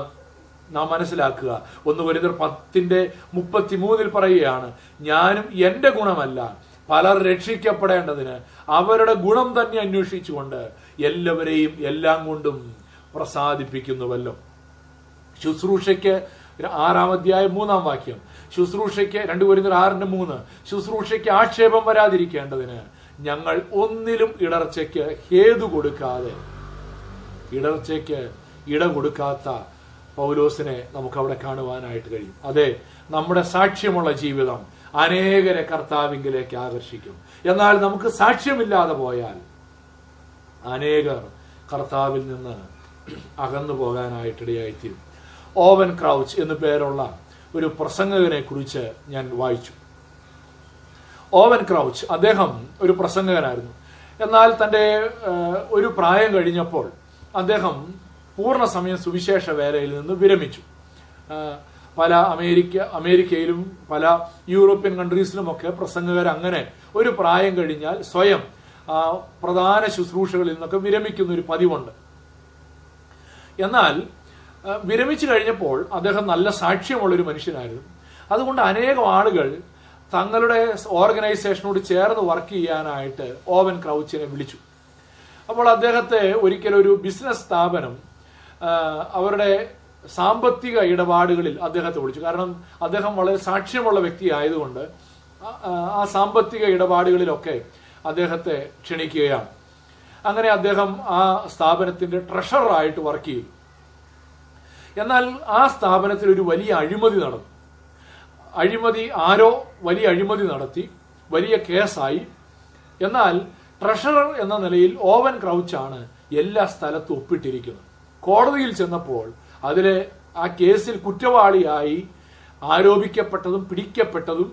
നാം മനസ്സിലാക്കുക ഒന്ന് വരുന്നർ പത്തിന്റെ മുപ്പത്തിമൂന്നിൽ പറയുകയാണ് ഞാനും എന്റെ ഗുണമല്ല പലർ രക്ഷിക്കപ്പെടേണ്ടതിന് അവരുടെ ഗുണം തന്നെ അന്വേഷിച്ചുകൊണ്ട് എല്ലാവരെയും എല്ലാം കൊണ്ടും പ്രസാദിപ്പിക്കുന്നുവല്ലോ. ശുശ്രൂഷയ്ക്ക് ആറാം അധ്യായം മൂന്നാം വാക്യം. ശുശ്രൂഷയ്ക്ക് രണ്ടു പേരുന്ന ആറിന്റെ മൂന്ന്. ശുശ്രൂഷയ്ക്ക് ആക്ഷേപം വരാതിരിക്കേണ്ടതിന് ഞങ്ങൾ ഒന്നിലും ഇടർച്ചയ്ക്ക് ഹേതു കൊടുക്കാതെ ഇടർച്ചയ്ക്ക് ഇടം കൊടുക്കാത്ത പൗലോസിനെ നമുക്ക് അവിടെ കാണുവാനായിട്ട് കഴിയും. അതെ നമ്മുടെ സാക്ഷ്യമുള്ള ജീവിതം അനേകരെ കർത്താവിങ്കിലേക്ക് ആകർഷിക്കും. എന്നാൽ നമുക്ക് സാക്ഷ്യമില്ലാതെ പോയാൽ അനേകർ കർത്താവിൽ നിന്ന് അകന്നു പോകാനായിട്ടിടയായിത്തീരും. ഓവൻ ക്രൗച്ച് എന്നു പേരുള്ള ഒരു പ്രസംഗകനെ കുറിച്ച് ഞാൻ വായിച്ചു. ഓവൻ ക്രൗച്ച് അദ്ദേഹം ഒരു പ്രസംഗകനായിരുന്നു. എന്നാൽ തന്റെ ഒരു പ്രായം കഴിഞ്ഞപ്പോൾ അദ്ദേഹം പൂർണ സമയം സുവിശേഷ വേലയിൽ നിന്ന് വിരമിച്ചു. പല അമേരിക്ക അമേരിക്കയിലും പല യൂറോപ്യൻ കൺട്രീസിലുമൊക്കെ പ്രസംഗകർ അങ്ങനെ ഒരു പ്രായം കഴിഞ്ഞാൽ സ്വയം പ്രധാന ശുശ്രൂഷകളിൽ നിന്നൊക്കെ വിരമിക്കുന്ന ഒരു പതിവുണ്ട്. എന്നാൽ വിരമിച്ചു കഴിഞ്ഞപ്പോൾ അദ്ദേഹം നല്ല സാക്ഷ്യമുള്ള ഒരു മനുഷ്യനായിരുന്നു. അതുകൊണ്ട് അനേകം ആളുകൾ തങ്ങളുടെ ഓർഗനൈസേഷനോട് ചേർന്ന് വർക്ക് ചെയ്യാനായിട്ട് ഓവൻ ക്രൗച്ചിനെ വിളിച്ചു. അപ്പോൾ അദ്ദേഹത്തെ ഒരിക്കലും ഒരു ബിസിനസ് സ്ഥാപനം അവരുടെ സാമ്പത്തിക ഇടപാടുകളിൽ അദ്ദേഹത്തെ വിളിച്ചു. കാരണം അദ്ദേഹം വളരെ സാക്ഷ്യമുള്ള വ്യക്തി ആയതുകൊണ്ട് ആ- ആ സാമ്പത്തിക ഇടപാടുകളിലൊക്കെ അദ്ദേഹത്തെ ക്ഷണിക്കുകയാണ്. അങ്ങനെ അദ്ദേഹം ആ സ്ഥാപനത്തിന്റെ ട്രഷററായിട്ട് വർക്ക് ചെയ്തു. എന്നാൽ ആ സ്ഥാപനത്തിൽ ഒരു വലിയ അഴിമതി നടന്നു. അഴിമതി ആരോ വലിയ അഴിമതി നടത്തി വലിയ കേസായി. എന്നാൽ ട്രഷറർ എന്ന നിലയിൽ ഓവൻ ക്രൗച്ചാണ് എല്ലാ സ്ഥലത്തും ഒപ്പിട്ടിരിക്കുന്നത്. കോടതിയിൽ ചെന്നപ്പോൾ അതിലെ ആ കേസിൽ കുറ്റവാളിയായി ആരോപിക്കപ്പെട്ടതും പിടിക്കപ്പെട്ടതും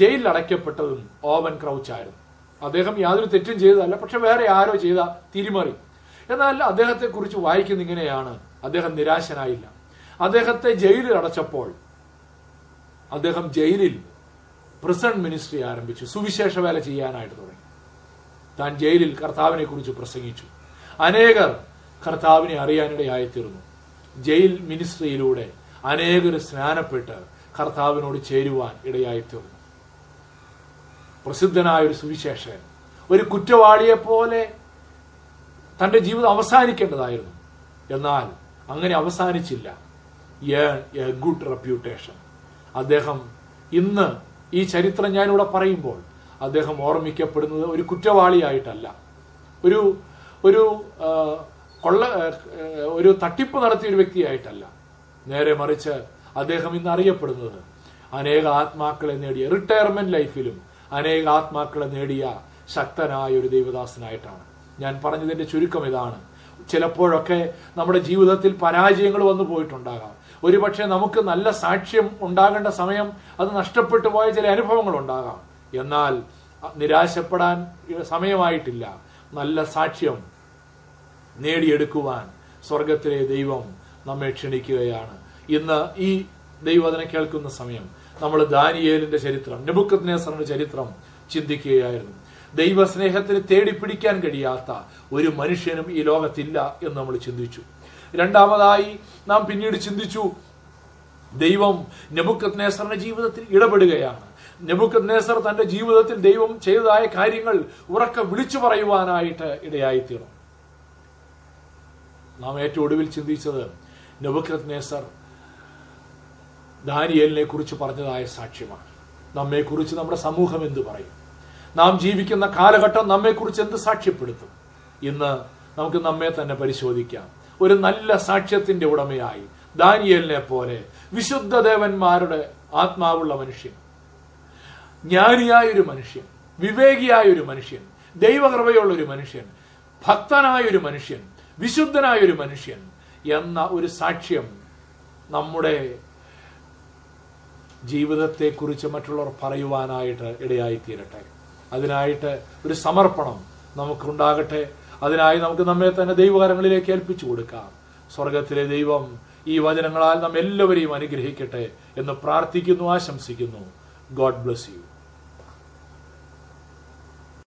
ജയിലിൽ അടയ്ക്കപ്പെട്ടതും ഓവൻ ക്രൗച്ചായിരുന്നു. അദ്ദേഹം യാതൊരു തെറ്റും ചെയ്തതല്ല പക്ഷെ വേറെ ആരോ ചെയ്ത തിരിമറി. എന്നാൽ അദ്ദേഹത്തെക്കുറിച്ച് വായിക്കുന്ന ഇങ്ങനെയാണ്. അദ്ദേഹം നിരാശനായില്ല. അദ്ദേഹത്തെ ജയിലിൽ അടച്ചപ്പോൾ അദ്ദേഹം ജയിലിൽ പ്രിസൺ മിനിസ്ട്രി ആരംഭിച്ചു. സുവിശേഷ വേല ചെയ്യാനായിട്ട് തുടങ്ങി. താൻ ജയിലിൽ കർത്താവിനെ കുറിച്ച് പ്രസംഗിച്ചു. അനേകർ കർത്താവിനെ അറിയാനിടയായിത്തീർന്നു. ജയിൽ മിനിസ്ട്രിയിലൂടെ അനേകർ സ്നാനപ്പെട്ട് കർത്താവിനോട് ചേരുവാൻ ഇടയായിത്തീർന്നു. പ്രസിദ്ധനായ ഒരു സുവിശേഷൻ ഒരു കുറ്റവാളിയെ പോലെ തന്റെ ജീവിതം അവസാനിക്കേണ്ടതായിരുന്നു. എന്നാൽ അങ്ങനെ അവസാനിച്ചില്ല. A good reputation. അദ്ദേഹം ഇന്ന് ഈ ചരിത്രം ഞാനിവിടെ പറയുമ്പോൾ അദ്ദേഹം ഓർമ്മിക്കപ്പെടുന്നത് ഒരു കുറ്റവാളിയായിട്ടല്ല. ഒരു ഒരു കൊള്ള ഒരു തട്ടിപ്പ് നടത്തിയ ഒരു വ്യക്തിയായിട്ടല്ല. നേരെ മറിച്ച് അദ്ദേഹം ഇന്ന് അറിയപ്പെടുന്നത് അനേക ആത്മാക്കളെ നേടിയ റിട്ടയർമെന്റ് ലൈഫിലും അനേക ആത്മാക്കളെ നേടിയ ശക്തനായ ഒരു ദൈവദാസനായിട്ടാണ്. ഞാൻ പറഞ്ഞതിന്റെ ചുരുക്കം ഇതാണ്. ചിലപ്പോഴൊക്കെ നമ്മുടെ ജീവിതത്തിൽ പരാജയങ്ങൾ വന്നു പോയിട്ടുണ്ടാകാം. ഒരുപക്ഷെ നമുക്ക് നല്ല സാക്ഷ്യം ഉണ്ടാകേണ്ട സമയം അത് നഷ്ടപ്പെട്ടു പോയ ചില അനുഭവങ്ങൾ ഉണ്ടാകാം. എന്നാൽ നിരാശപ്പെടാൻ സമയമായിട്ടില്ല. നല്ല സാക്ഷ്യം നേടിയെടുക്കുവാൻ സ്വർഗത്തിലെ ദൈവം നമ്മെ ക്ഷണിക്കുകയാണ്. ഇന്ന് ഈ ദൈവവചനം കേൾക്കുന്ന സമയം നമ്മൾ ദാനിയേലിന്റെ ചരിത്രം നെബുക്കത്നേസറിന്റെ ചരിത്രം ചിന്തിക്കുകയായിരുന്നു. ദൈവസ്നേഹത്തിന് തേടിപ്പിടിക്കാൻ കഴിയാത്ത ഒരു മനുഷ്യനും ഈ ലോകത്തില്ല എന്ന് നമ്മൾ ചിന്തിച്ചു. രണ്ടാമതായി നാം പിന്നീട് ചിന്തിച്ചു ദൈവം നെബുക്കത് നേസറിന്റെ ജീവിതത്തിൽ ഇടപെടുകയാണ്. നെബുക്കത് നേസർ തന്റെ ജീവിതത്തിൽ ദൈവം ചെയ്തതായ കാര്യങ്ങൾ ഉറക്കെ വിളിച്ചു പറയുവാനായിട്ട് ഇടയായിത്തീർന്നു. നാം ഏറ്റവും ഒടുവിൽ ചിന്തിച്ചത് നെബുക്കത് നേസർ ദാനിയലിനെ കുറിച്ച് പറഞ്ഞതായ സാക്ഷ്യമാണ്. നമ്മെക്കുറിച്ച് നമ്മുടെ സമൂഹം എന്തു പറയും? നാം ജീവിക്കുന്ന കാലഘട്ടം നമ്മെക്കുറിച്ച് എന്ത് സാക്ഷ്യപ്പെടുത്തും? ഇന്ന് നമുക്ക് നമ്മെ തന്നെ പരിശോധിക്കാം. ഒരു നല്ല സാക്ഷ്യത്തിന്റെ ഉടമയായി ദാനിയലിനെ പോലെ വിശുദ്ധ ദേവന്മാരുടെ ആത്മാവുള്ള മനുഷ്യൻ ജ്ഞാനിയായ ഒരു മനുഷ്യൻ വിവേകിയായ ഒരു മനുഷ്യൻ ദൈവകൃപയുള്ള ഒരു മനുഷ്യൻ ഭക്തനായ ഒരു മനുഷ്യൻ വിശുദ്ധനായ ഒരു മനുഷ്യൻ എന്ന ഒരു സാക്ഷ്യം നമ്മുടെ ജീവിതത്തെക്കുറിച്ച് മറ്റുള്ളവർ പറയുവാനായിട്ട് ഇടയായി തീരട്ടെ അതിനായിട്ട് ഒരു സമർപ്പണം നമുക്കുണ്ടാകട്ടെ. അതിനായി നമുക്ക് നമ്മെ തന്നെ ദൈവകരങ്ങളിലേക്ക് ഏൽപ്പിച്ചു കൊടുക്കാം. സ്വർഗത്തിലെ ദൈവം ഈ വചനങ്ങളാൽ നാം എല്ലാവരെയും അനുഗ്രഹിക്കട്ടെ എന്ന് പ്രാർത്ഥിക്കുന്നു ആശംസിക്കുന്നു. God bless you